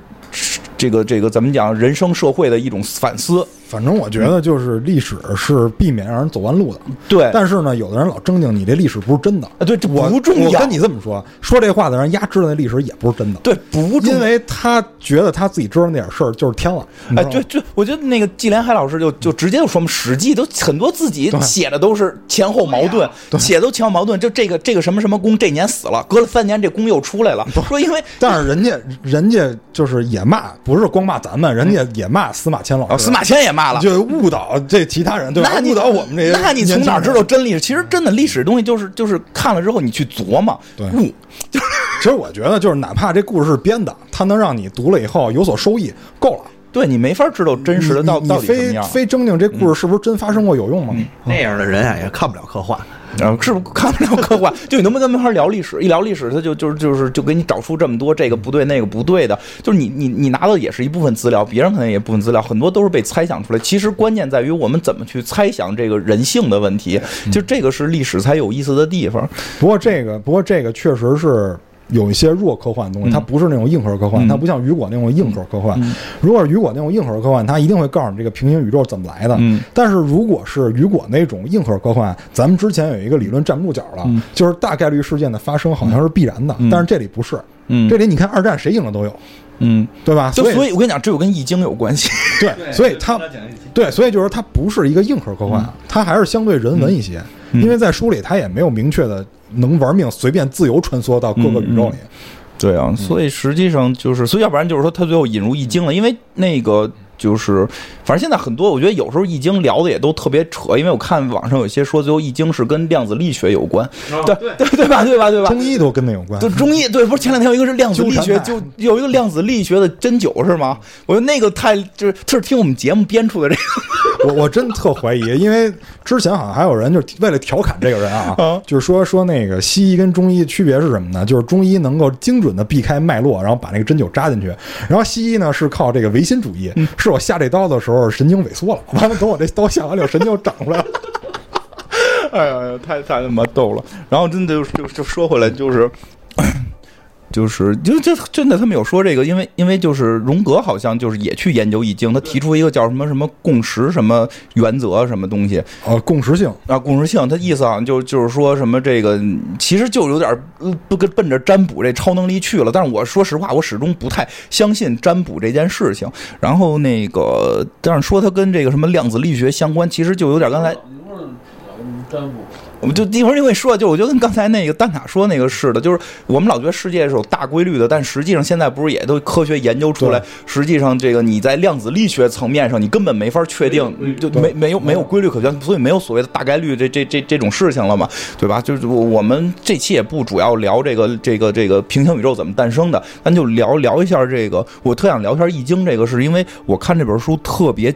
这个这个怎么讲人生社会的一种反思。反正我觉得就是历史是避免让人走弯路的。对，但是呢，有的人老争经你这历史不是真的。啊对这我不重要我跟你这么说，说这话的人丫知道那历史也不是真的。对不重要因为他觉得他自己知道那点事儿就是天了。哎，对，对，我觉得那个季连海老师就就直接就说嘛，《史记》都很多自己写的都是前后矛盾，写的都前后矛盾。就这个这个什么什么公这年死了，隔了三年这公又出来了，说因为但是人家人家就是也骂，不是光骂咱们，人家也骂司马迁老师。哦，司马迁也骂了。就误导这其他人，对吧？那你误导我们这些。那你从哪儿知道？真历史？其实真的历史东西就是就是看了之后你去琢磨，对悟。其实我觉得，就是哪怕这故事是编的，它能让你读了以后有所收益，够了。对你没法知道真实的到到底什么非样。非争经这故事是不是真发生过有用吗？那样的人啊，也看不了科幻。然后是不是看不了科幻？就你能不能没法聊历史？一聊历史，他就就是就是就给你找出这么多这个不对那个不对的，就是你你你拿到也是一部分资料，别人可能也部分资料，很多都是被猜想出来。其实关键在于我们怎么去猜想这个人性的问题，就这个是历史才有意思的地方。不过这个，不过这个确实是有一些弱科幻的东西，它不是那种硬核科幻，嗯它不像雨果那种硬核科幻。如果是雨果那种硬核科幻，它一定会告诉你这个平行宇宙怎么来的。嗯但是如果是雨果那种硬核科幻，咱们之前有一个理论站不住脚了，就是大概率事件的发生好像是必然的，但是这里不是。嗯这里你看二战谁赢了都有，嗯，对吧？就所所以我跟你讲，这有跟易经有关系。对，所以它对，所以就是它不是一个硬核科幻，它还是相对人文一些。因为在书里，它也没有明确的能玩命随便自由穿梭到各个宇宙里。对啊，所以实际上就是，所以要不然就是说他最后引入易经了，因为那个就是，反正现在很多，我觉得有时候易经聊的也都特别扯，因为我看网上有些说最后易经是跟量子力学有关，对对对吧？对吧？对吧？中医都跟那有关就。中医对，不是前两天有一个是量子力学，就有一个量子力学的针灸是吗？我觉得那个太就是他是听我们节目编出的这个，我我真特怀疑，因为之前好像还有人就是为了调侃这个人啊，就是说说那个西医跟中医区别是什么呢？就是中医能够精准的避开脉络，然后把那个针灸扎进去，然后西医呢是靠这个唯心主义，是我下这刀的时候神经萎缩了，完了等我这刀下完了，神经又长出来了。哎呀，太太他妈逗了。然后真的就就就说回来，就是。就是就就真的，他们有说这个，因为因为就是荣格好像就是也去研究易经，他提出一个叫什么什么共识什么原则什么东西啊，共识性，啊，共识性，他意思好像就就是说什么这个其实就有点呃不跟奔着占卜这超能力去了，但是我说实话，我始终不太相信占卜这件事情。然后那个，但是说它跟这个什么量子力学相关，其实就有点刚才占卜，我们就一会儿就会说，就我觉得跟刚才那个蛋挞说那个似的，就是我们老觉得世界是有大规律的，但实际上现在不是也都科学研究出来，实际上这个你在量子力学层面上，你根本没法确定，就没没有没有规律可循，所以没有所谓的大概率这这这这种事情了嘛，对吧？就是我我们这期也不主要聊这个这个这个平行宇宙怎么诞生的，咱就聊聊一下这个，我特想聊一下易经这个，是因为我看这本书特别。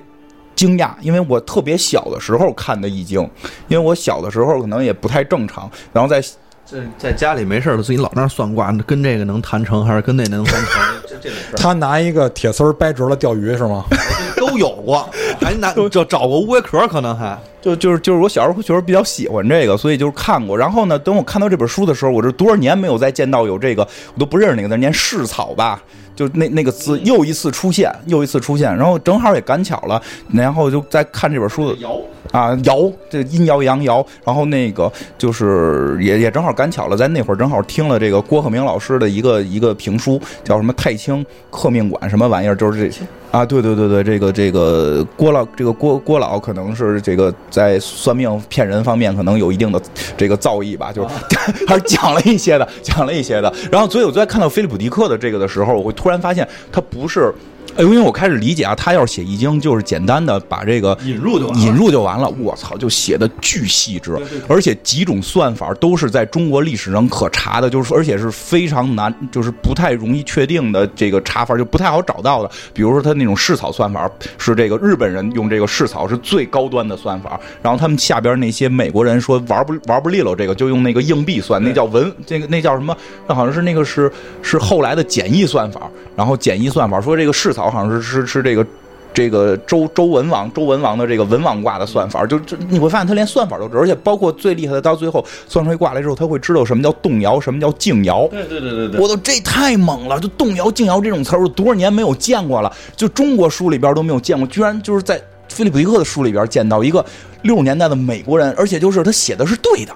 惊讶，因为我特别小的时候看的《易经》，因为我小的时候可能也不太正常，然后在这在家里没事儿，自己老那儿算卦，跟这个能谈成，还是跟那能谈成？这这种事儿他拿一个铁丝儿掰直了钓鱼是吗？都有过，还拿 就找过乌龟壳，可能还就就是就是我小时候确实比较喜欢这个，所以就是看过。然后呢，等我看到这本书的时候，我这多少年没有再见到有这个，我都不认识那个字，念世草吧，就那那个字又一次出现，又一次出现。然后正好也赶巧了，然后就在看这本书的摇。啊，摇这阴爻阳爻，然后那个就是也也正好赶巧了，在那会儿正好听了这个郭鹤鸣老师的一个一个评书，叫什么太清刻命馆什么玩意儿，就是这啊，对对对对，这个这个郭老这个郭郭老可能是这个在算命骗人方面可能有一定的这个造诣吧，就是 还是讲了一些的，讲了一些的。然后所以我在看到菲利普迪克的这个的时候，我会突然发现他不是。哎，因为我开始理解啊，他要是写易经，就是简单的把这个引入就完了引入就完了。我操，就写的巨细致，而且几种算法都是在中国历史上可查的，就是而且是非常难，就是不太容易确定的这个查法，就不太好找到的。比如说他那种试草算法，是这个日本人用这个试草是最高端的算法，然后他们下边那些美国人说玩不玩不利落这个，就用那个硬币算，那叫文，这个那叫什么？那好像是那个是是后来的简易算法，然后简易算法说这个试草好像是是是这个。这个周周文王周文王的这个文王卦的算法，就就你会发现他连算法都知道，而且包括最厉害的，到最后算出一卦来之后，他会知道什么叫动摇，什么叫静摇。对对对对对，我都这太猛了！就动摇、静摇这种词儿，我多少年没有见过了，就中国书里边都没有见过，居然就是在菲利普·迪克的书里边见到一个六十年代的美国人，而且就是他写的是对的，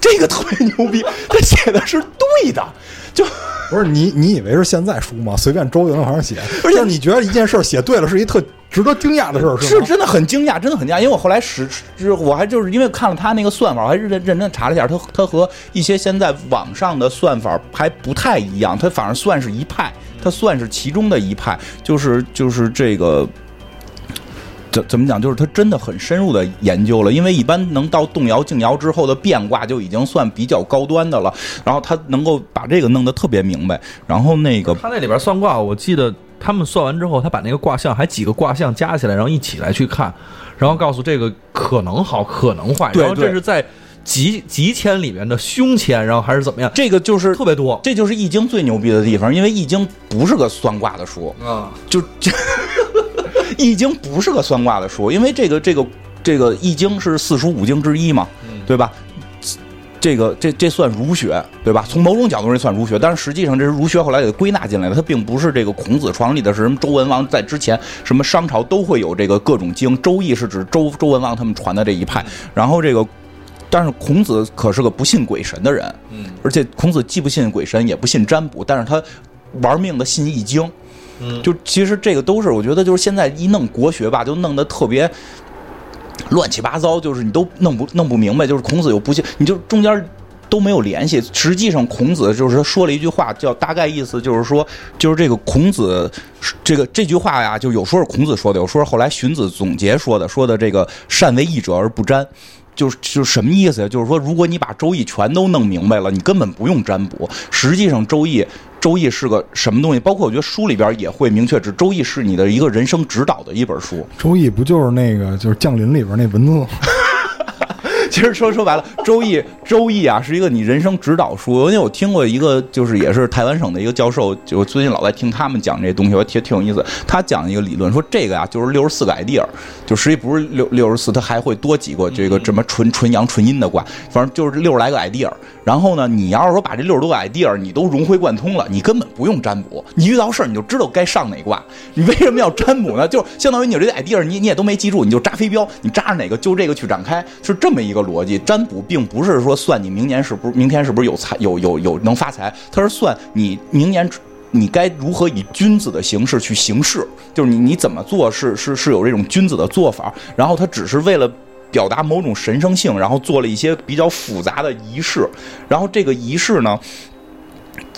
这个特别牛逼，他写的是对的，就不是你，你以为是现在书吗？随便周就能往上写，而且你觉得一件事儿写对了，是一特值得惊讶的事儿，吗？是真的很惊讶，真的很惊讶。因为我后来实，是我还就是因为看了他那个算法，我还认认真地查了一下，他他和一些现在网上的算法还不太一样，他反而算是一派，他算是其中的一派，就是就是这个。怎怎么讲？就是他真的很深入的研究了，因为一般能到动摇、静摇之后的变卦就已经算比较高端的了。然后他能够把这个弄得特别明白。然后那个他那里边算卦，我记得他们算完之后，他把那个卦象还几个卦象加起来，然后一起来去看，然后告诉这个可能好，可能坏。对然后这是在吉吉签里面的凶签，然后还是怎么样？这个就是特别多这就是易经最牛逼的地方，因为易经不是个算卦的书，啊，就这易经不是个算卦的书，因为这个这个这个易经是四书五经之一嘛，对吧？这个这这算儒学，对吧？从某种角度上算儒学，但是实际上这是儒学后来给归纳进来的，它并不是这个孔子创立的，是什么周文王在之前什么商朝都会有这个各种经，周易是指周周文王他们传的这一派，然后这个。但是孔子可是个不信鬼神的人，嗯，而且孔子既不信鬼神，也不信占卜，但是他玩命的信易经，就其实这个都是我觉得就是现在一弄国学吧，就弄得特别乱七八糟，就是你都弄不弄不明白，就是孔子又不信，你就中间。都没有联系。实际上，孔子就是他说了一句话，叫大概意思就是说，就是这个孔子这个这句话呀，就有说是孔子说的，有说是后来荀子总结说的，说的这个善为义者而不占。就是就是什么意思呀？就是说，如果你把《周易》全都弄明白了，你根本不用占卜。实际上，《周易》《周易》是个什么东西？包括我觉得书里边也会明确指，《周易》是你的一个人生指导的一本书。周易不就是那个就是降临里边那文字吗？其实说说白了，《周易》《周易》啊是一个你人生指导书。因为我听过一个，就是也是台湾省的一个教授，就最近老在听他们讲这东西，我挺挺有意思。他讲一个理论，说这个呀就是六十四个 idea，就实际不是六六十四，它还会多几个这个什么纯纯阳纯阴的卦，反正就是六十来个 idea。然后呢，你要是说把这六十多个 idea 你都融会贯通了，你根本不用占卜，你遇到事儿你就知道该上哪卦。你为什么要占卜呢？就相当于你有这个 idea，你你也都没记住，你就扎飞镖，你扎着哪个就这个去展开，是这么一个逻辑。占卜并不是说算你明年是不是明天是不是有财有有有能发财，它是算你明年。你该如何以君子的形式去行事？就是你你怎么做是是是有这种君子的做法，然后他只是为了表达某种神圣性，然后做了一些比较复杂的仪式，然后这个仪式呢，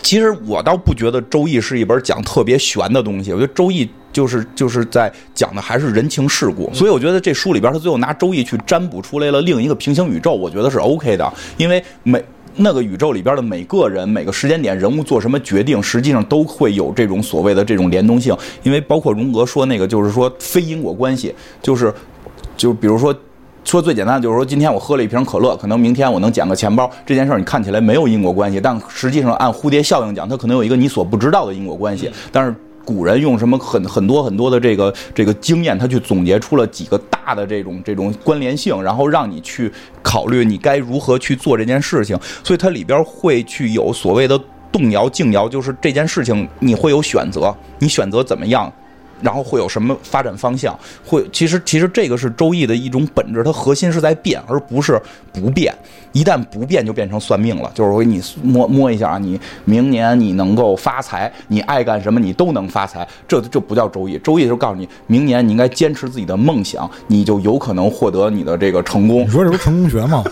其实我倒不觉得《周易》是一本讲特别玄的东西，我觉得《周易》就是就是在讲的还是人情世故，所以我觉得这书里边他最后拿《周易》去占卜出来了另一个平行宇宙，我觉得是 OK 的，因为每。那个宇宙里边的每个人、每个时间点、人物做什么决定，实际上都会有这种所谓的这种联动性。因为包括荣格说那个，就是说非因果关系，就是就比如说。说最简单的就是说，今天我喝了一瓶可乐，可能明天我能捡个钱包。这件事儿你看起来没有因果关系，但实际上按蝴蝶效应讲，它可能有一个你所不知道的因果关系。但是古人用什么很很多很多的这个这个经验，他去总结出了几个大的这种这种关联性，然后让你去考虑你该如何去做这件事情。所以它里边会去有所谓的动摇、静摇，就是这件事情你会有选择，你选择怎么样。然后会有什么发展方向？会其实其实这个是周易的一种本质，它核心是在变，而不是不变。一旦不变，就变成算命了。就是我给你摸摸一下啊，你明年你能够发财，你爱干什么你都能发财。这这不叫周易，周易就告诉你，明年你应该坚持自己的梦想，你就有可能获得你的这个成功你。说这不是成功学吗？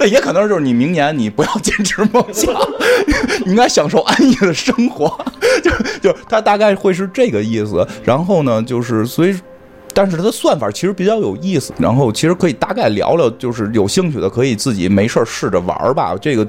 那 也可能就是你明年你不要坚持梦想，你应该享受安逸的生活，就就它大概会是这个意思。然后呢，就是所以。但是它的算法其实比较有意思，然后其实可以大概聊聊，就是有兴趣的可以自己没事试着玩吧。这个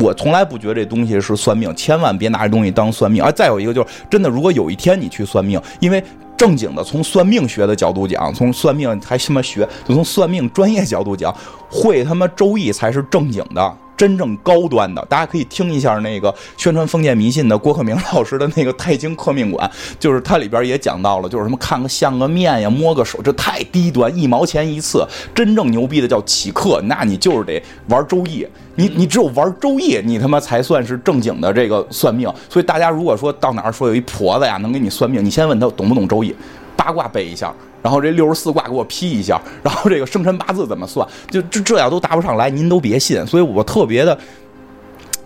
我从来不觉得这东西是算命，千万别拿这东西当算命。啊，再有一个就是，真的，如果有一天你去算命，因为正经的从算命学的角度讲，从算命还什么学，就从算命专业角度讲，会他妈周易才是正经的。真正高端的，大家可以听一下那个宣传封建迷信的郭克明老师的那个《太经刻命馆》，就是它里边也讲到了，就是什么看个相个面呀，摸个手，这太低端，一毛钱一次。真正牛逼的叫起课，那你就是得玩周易，你你只有玩周易，你他妈才算是正经的这个算命。所以大家如果说到哪儿说有一婆子呀能给你算命，你先问他懂不懂周易。八卦背一下，然后这六十四卦给我批一下，然后这个生辰八字怎么算，就这这要都答不上来，您都别信。所以我特别的。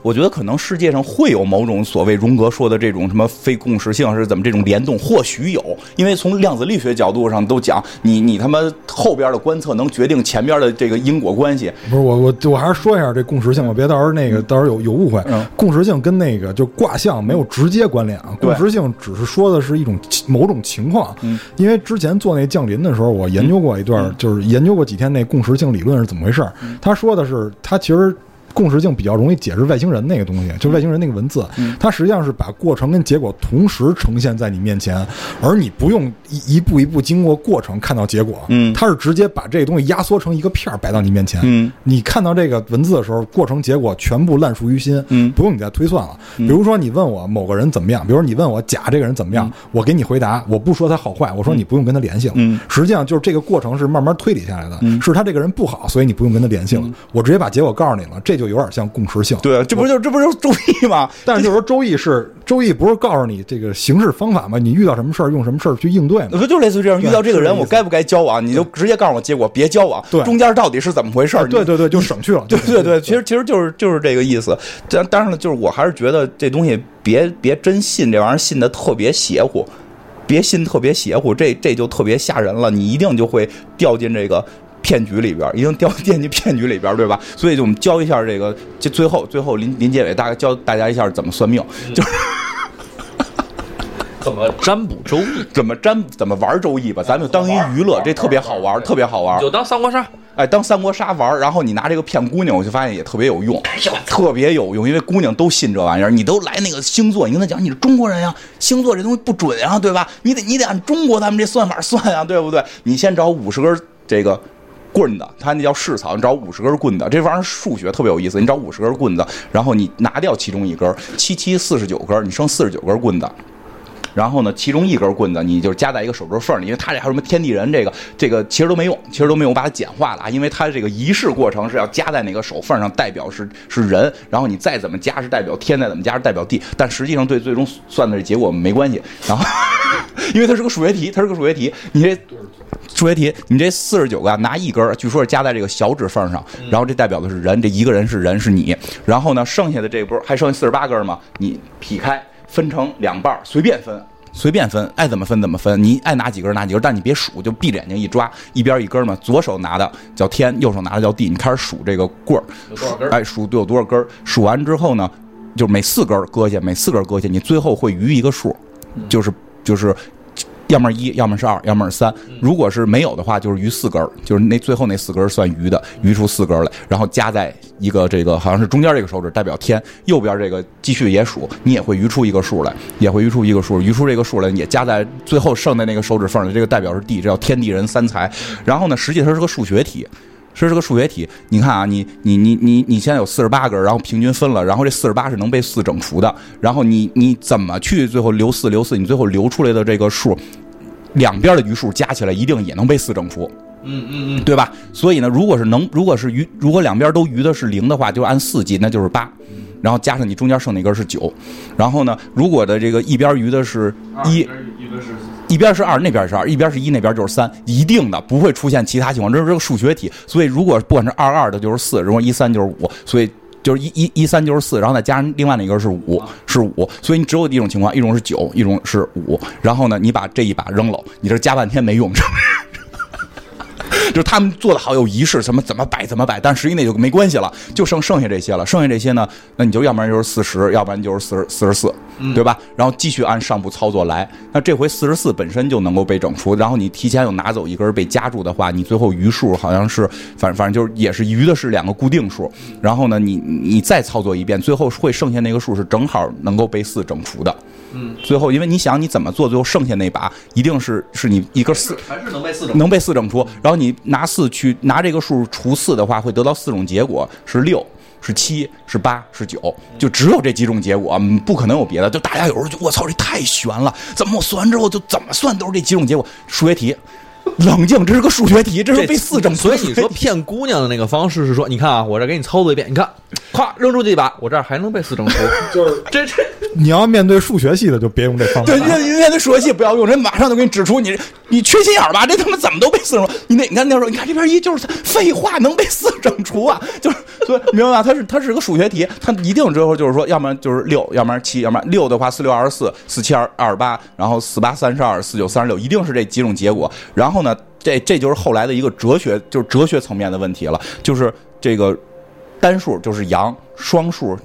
我觉得可能世界上会有某种所谓荣格说的这种什么非共识性是怎么这种联动，或许有，因为从量子力学角度上都讲，你你他妈后边的观测能决定前边的这个因果关系。不是我我我还是说一下这共识性吧，别到时候那个到时候有有误会。嗯共识性跟那个就卦象没有直接关联啊，共识性只是说的是一种某种情况。嗯，因为之前做那降临的时候，我研究过一段，就是研究过几天那共识性理论是怎么回事儿。他说的是，他其实。共识性比较容易解释外星人那个东西，就是外星人那个文字，它实际上是把过程跟结果同时呈现在你面前，而你不用一一步一步经过过程看到结果，嗯。它是直接把这个东西压缩成一个片儿摆到你面前，嗯。你看到这个文字的时候，过程结果全部烂熟于心，嗯。不用你再推算了。比如说你问我某个人怎么样，比如说你问我甲这个人怎么样，我给你回答，我不说他好坏，我说你不用跟他联系了。嗯。实际上就是这个过程是慢慢推理下来的，嗯。是他这个人不好，所以你不用跟他联系了，我直接把结果告诉你了，这就有点像共识性。对，这不就这不就是周易吗？但是就是说周易是周易不是告诉你这个行事方法吗？你遇到什么事儿用什么事儿去应对吗？不就类似于这样，遇到这个人，我该不该交往？你就直接告诉我结果，别交往。对中间到底是怎么回事儿？对对对，就省去了。对对对，其实其实就是就是这个意思。但当然了，就是我还是觉得这东西别别真信这玩意儿，信的特别邪乎，别信特别邪乎，这这就特别吓人了。你一定就会掉进这个。骗局里边儿一定掉进去骗局里边儿，对吧？所以就我们教一下这个，就最后最后林林结尾大概教大家一下怎么算命，就是 怎么占卜周易？怎么占怎么玩周易吧，咱们就当一娱乐，这特别好玩，特别好玩。就当三国杀。哎，当三国杀玩儿，然后你拿这个骗姑娘，我就发现也特别有用，特别有用，因为姑娘都信这玩意儿。你都来那个星座，你跟她讲你是中国人呀，星座这东西不准啊，对吧？你得你得按中国咱们这算法算呀，对不对？你先找五十根这个。棍子，它那叫试草，你找五十根棍子，这玩意儿数学特别有意思。你找五十根棍子，然后你拿掉其中一根，七七四十九根，你剩四十九根棍子。然后呢，其中一根棍子你就夹在一个手指缝里，因为它这还有什么天地人这个这个其实都没用，其实都没有我把它简化了啊，因为它这个仪式过程是要夹在那个手缝上，代表是是人，然后你再怎么夹是代表天，再怎么夹是代表地，但实际上对最终算的结果没关系。然后，因为它是个数学题，它是个数学题，你这数学题，你这四十九个啊拿一根，据说是夹在这个小指缝上，然后这代表的是人，这一个人是人是你，然后呢，剩下的这波还剩下四十八根儿吗？你劈开分成两半，随便分。随便分，爱怎么分怎么分，你爱拿几根拿几根，但你别数，就闭着眼睛一抓，一边一根嘛。左手拿的叫天，右手拿的叫地，你开始数这个棍儿，有多少根儿哎，数都有多少根儿。数完之后呢，就每四根儿搁下，每四根儿搁下，你最后会余一个数，就是就是。要么一，要么是二，要么是三。如果是没有的话，就是余四根儿，就是那最后那四根儿算余的，余出四根儿来，然后加在一个这个好像是中间这个手指代表天，右边这个继续也数，你也会余出一个数来，也会余出一个数，余出这个数来也加在最后剩的那个手指缝里，这个代表是地，这叫天地人三才。然后呢，实际它是个数学题。这是个数学题，你看啊，你你你你你现在有四十八根儿，然后平均分了，然后这四十八是能被四整除的，然后你你怎么去最后留四留四，你最后留出来的这个数，两边的余数加起来一定也能被四整除，嗯嗯嗯，对吧？所以呢，如果是能，如果是余，如果两边都余的是零的话，就按四计，那就是八，然后加上你中间剩那根是九，然后呢，如果的这个一边余的是一，一边是二，那边是二，一边是一，那边就是三，一定的不会出现其他情况，这是个数学题。所以如果不管是二二的，就是四；如果一三就是五，所以就是一一一三就是四，然后再加上另外那个是五，是五。所以你只有一种情况，一种是九，一种是五。然后呢，你把这一把扔了，你这加半天没用，就是他们做的好有仪式，什么怎么摆怎么摆，但实际那就没关系了，就剩剩下这些了。剩下这些呢，那你就要不然就是四十，要不然就是四十四十四，对吧？然后继续按上步操作来。那这回四十四本身就能够被整除，然后你提前又拿走一根被夹住的话，你最后余数好像是，反反正就是也是余的是两个固定数。然后呢，你你再操作一遍，最后会剩下那个数是正好能够被四整除的。嗯，最后因为你想你怎么做，最后剩下那把一定是是你一根四。还是能被四整。能被四整除，然后你拿四去拿这个数除四的话，会得到四种结果，是六。是七，是八，是九，就只有这几种结果，不可能有别的。就大家有时候就我操，这太悬了，怎么我算完之后就怎么算都是这几种结果？数学题，冷静，这是个数学题，这是被四整除。所以你说骗姑娘的那个方式是说，你看啊，我这给你操作一遍，你看，咵扔出去一把，我这儿还能被四整除，就是这这你要面对数学系的，就别用这方法对，。面面对数学系不要用，人马上就给你指出你你缺心眼儿吧？这他妈怎么都被四整除？你那你看那时候，你看这边一就是废话，能被四整除啊？就是所以明白吧？它是它是个数学题，它一定最后就是说，要么然就是六，要么然七，要么然六的话四六二十四，四七二二十八，然后四八三十二，四九三十六，一定是这几种结果。然后呢，这这就是后来的一个哲学，就是哲学层面的问题了，就是这个单数就是阳，双数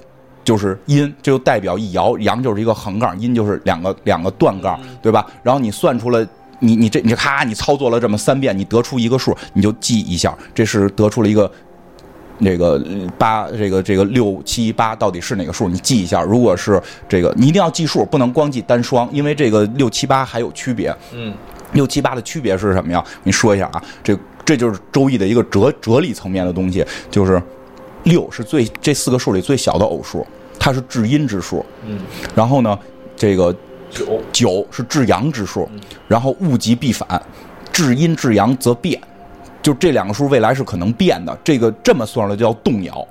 就是阴，这就代表一爻，阳就是一个横杠，阴就是两个两个断杠，对吧？然后你算出了。你你这你咔，你操作了这么三遍，你得出一个数，你就记一下，这是得出了一个这个呃八，这个这个六七八到底是哪个数？你记一下。如果是这个，你一定要记数，不能光记单双，因为这个六七八还有区别。嗯，六七八的区别是什么呀？你说一下啊，这这就是周易的一个哲哲理层面的东西，就是六是最这四个数里最小的偶数，它是至阴之数。嗯，然后呢，这个九九是至阳之数，然后物极必反，至阴至阳则变，就这两个数未来是可能变的。这个这么算出来叫动摇。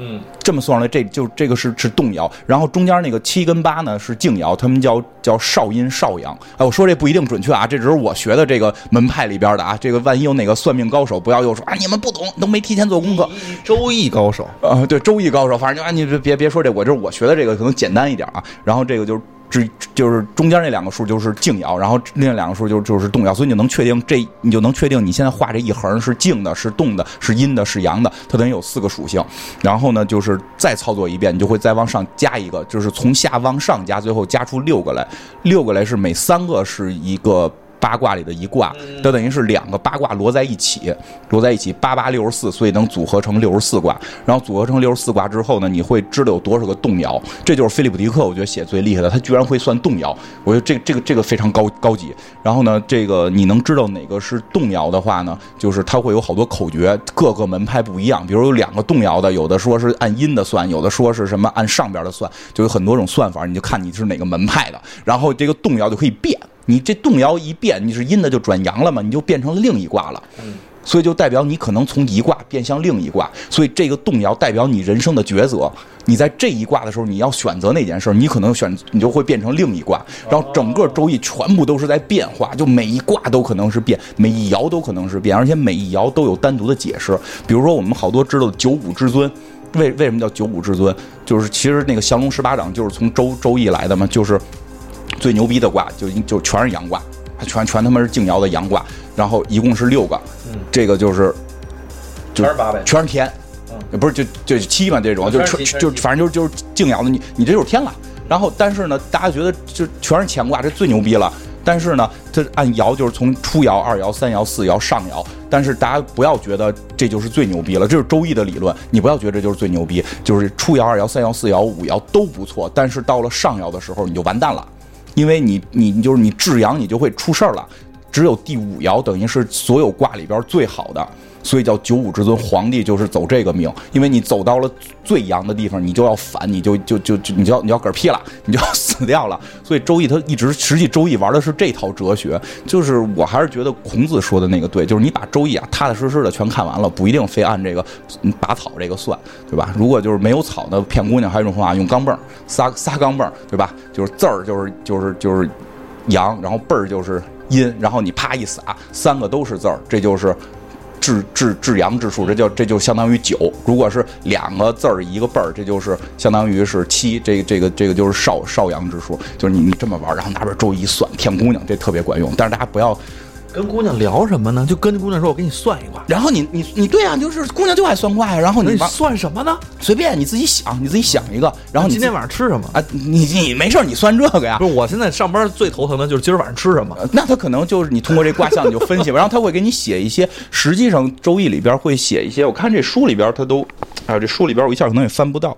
嗯这么算上来，这就这个是是动摇，然后中间那个七跟八呢是静爻，他们叫叫少阴少阳。哎，我说这不一定准确啊，这只是我学的这个门派里边的啊。这个万一有哪个算命高手，不要又说啊你们不懂，都没提前做功课。周易高手，呃，对，周易高手，反正就啊，你别别别说这，我就是我学的这个可能简单一点啊。然后这个就是只就是中间那两个数就是静爻，然后另两个数就就是动爻，所以你能确定这，你就能确定你现在画这一横是静的，是动的，是阴的，是阳的，它等于有四个属性。然后呢，就是再操作一遍，你就会再往上加一个，就是从下往上加，最后加出六个来，六个来是每三个是一个。八卦里的一卦，它等于是两个八卦摞在一起，摞在一起八八六十四，所以能组合成六十四卦。然后组合成六十四卦之后呢，你会知道有多少个动摇。这就是菲利普迪克，我觉得写最厉害的，他居然会算动摇。我觉得这这个这个非常高高级。然后呢，这个你能知道哪个是动摇的话呢，就是它会有好多口诀，各个门派不一样。比如有两个动摇的，有的说是按阴的算，有的说是什么按上边的算，就有很多种算法，你就看你是哪个门派的。然后这个动摇就可以变。你这动摇一变，你是阴的就转阳了嘛，你就变成了另一卦了。所以就代表你可能从一卦变向另一卦，所以这个动摇代表你人生的抉择。你在这一卦的时候，你要选择那件事，你可能选你就会变成另一卦。然后整个周易全部都是在变化，就每一卦都可能是变，每一爻都可能是变，而且每一爻都有单独的解释。比如说我们好多知道的九五至尊，为为什么叫九五至尊？就是其实那个降龙十八掌就是从周周易来的嘛，就是最牛逼的卦就就全是阳卦，全全他妈是静爻的阳卦，然后一共是六个，这个就是就全是八呗全是天，不是就就七嘛这种，就就就反正就是就是静爻的，你你这就是天了。然后但是呢，大家觉得就全是乾卦，这最牛逼了。但是呢，这按爻就是从初爻、二爻、三爻、四爻、上爻。但是大家不要觉得这就是最牛逼了，这是周易的理论，你不要觉得这就是最牛逼，就是初爻、二爻、三爻、四爻、五爻都不错，但是到了上爻的时候你就完蛋了，因为你你就是你至阳你就会出事儿了。只有第五爻等于是所有卦里边最好的，所以叫九五至尊。皇帝就是走这个命，因为你走到了最阳的地方，你就要反，你就就就就你就要你要嗝屁了，你就要死掉了。所以周易它一直实际周易玩的是这套哲学，就是我还是觉得孔子说的那个对，就是你把周易啊踏踏实实的全看完了，不一定非按这个拔草这个算，对吧？如果就是没有草的骗姑娘，还有一种方法用钢镚儿撒撒钢镚儿，对吧？就是字儿就是就是就是阳，然后辈儿就是阴，然后你啪一撒，三个都是字儿，这就是至至至阳之数，这叫这就相当于九。如果是两个字儿一个辈儿，这就是相当于是七，这个这个这个就是少少阳之数，就是你你这么玩，然后拿本周易一算骗姑娘，这特别管用。但是大家不要，跟姑娘聊什么呢？就跟姑娘说，我给你算一卦。然后你你你对啊，就是姑娘就爱算卦呀，然后你你算什么呢？随便你自己想，你自己想一个，然后你今天晚上吃什么？啊，你你没事你算这个呀不，是，我现在上班最头疼的就是今儿晚上吃什么。呃那他可能就是你通过这卦象你就分析吧，然后他会给你写一些，实际上周易里边会写一些，我看这书里边他都，哎呦，这书里边我一下可能也翻不到，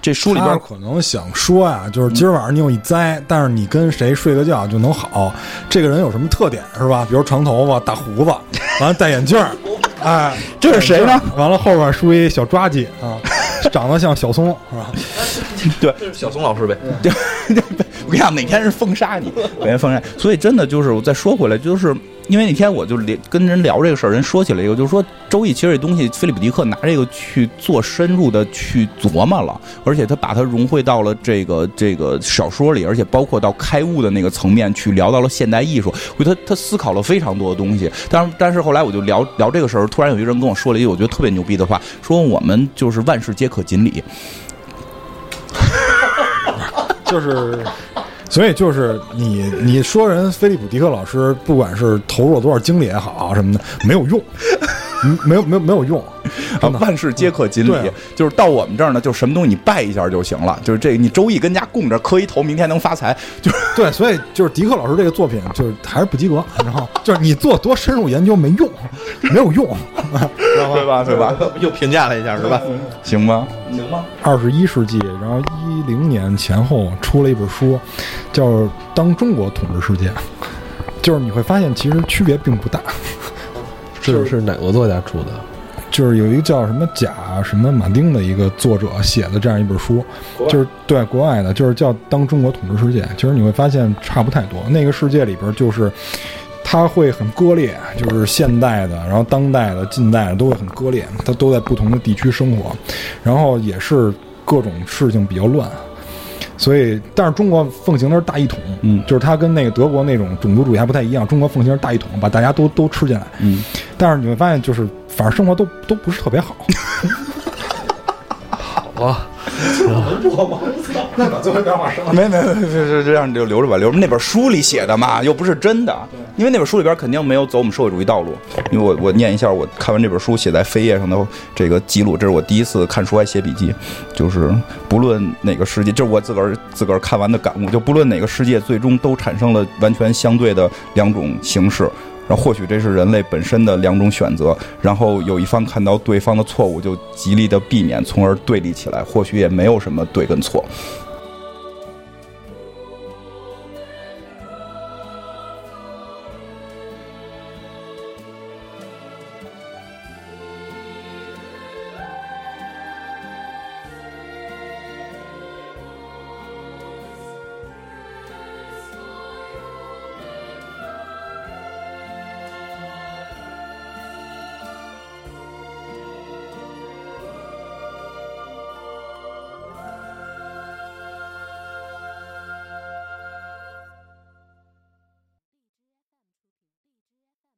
这书里边可能想说呀，就是今儿晚上你有一灾，但是你跟谁睡个觉就能好。这个人有什么特点是吧？比如长头发、大胡子，完了戴眼镜儿，哎，这是谁呢？完了后边梳一小抓髻啊，长得像小松是吧？对小松老师呗。对我跟你讲，每天是封杀你，每天封杀。所以真的就是，我再说回来，就是因为那天我就聊跟人聊这个事儿，人说起来一个，就是说《周易》其实这东西，菲利普·迪克拿这个去做深入的去琢磨了，而且他把它融汇到了这个这个小说里，而且包括到开悟的那个层面去聊到了现代艺术，我觉得他他思考了非常多的东西。但是但是后来我就聊聊这个时候，突然有一个人跟我说了一句我觉得特别牛逼的话，说我们就是万事皆可锦鲤。就是，所以就是你你说人菲利普迪克老师，不管是投入了多少精力也好什么的，没有用，没有没有没有用，啊万事皆可锦鲤就是到我们这儿呢，就什么东西你拜一下就行了，就是这个你周易跟家供着，磕一头，明天能发财，就 是对，所以就是迪克老师这个作品就是还是不及格，然后就是你做多深入研究没用，没有用。对吧？对吧？又评价了一下是吧？行吗？行吗？二十一世纪，然后一零年前后出了一本书，叫《当中国统治世界》，就是你会发现其实区别并不大。是是哪个作家出的？就是有一个叫什么贾什么马丁的一个作者写的这样一本书，就是对国外的，就是叫《当中国统治世界》。其实你会发现差不太多，那个世界里边就是它会很割裂，就是现代的，然后当代的、近代的都会很割裂，它都在不同的地区生活，然后也是各种事情比较乱。所以，但是中国奉行的是大一统，嗯就是它跟那个德国那种种族主义还不太一样。中国奉行是大一统，把大家都都吃进来。嗯，但是你会发现，就是反正生活都都不是特别好。哇，那把最后一段话说没没没，就这这样你就留着吧，留着那本书里写的嘛，又不是真的。因为那本书里边肯定没有走我们社会主义道路。因为我我念一下我看完这本书写在扉页上的这个记录，这是我第一次看书还写笔记，就是不论哪个世界，这是我自个儿自个儿看完的感悟，就不论哪个世界，最终都产生了完全相对的两种形式。然后或许这是人类本身的两种选择，然后有一方看到对方的错误就极力的避免，从而对立起来，或许也没有什么对跟错。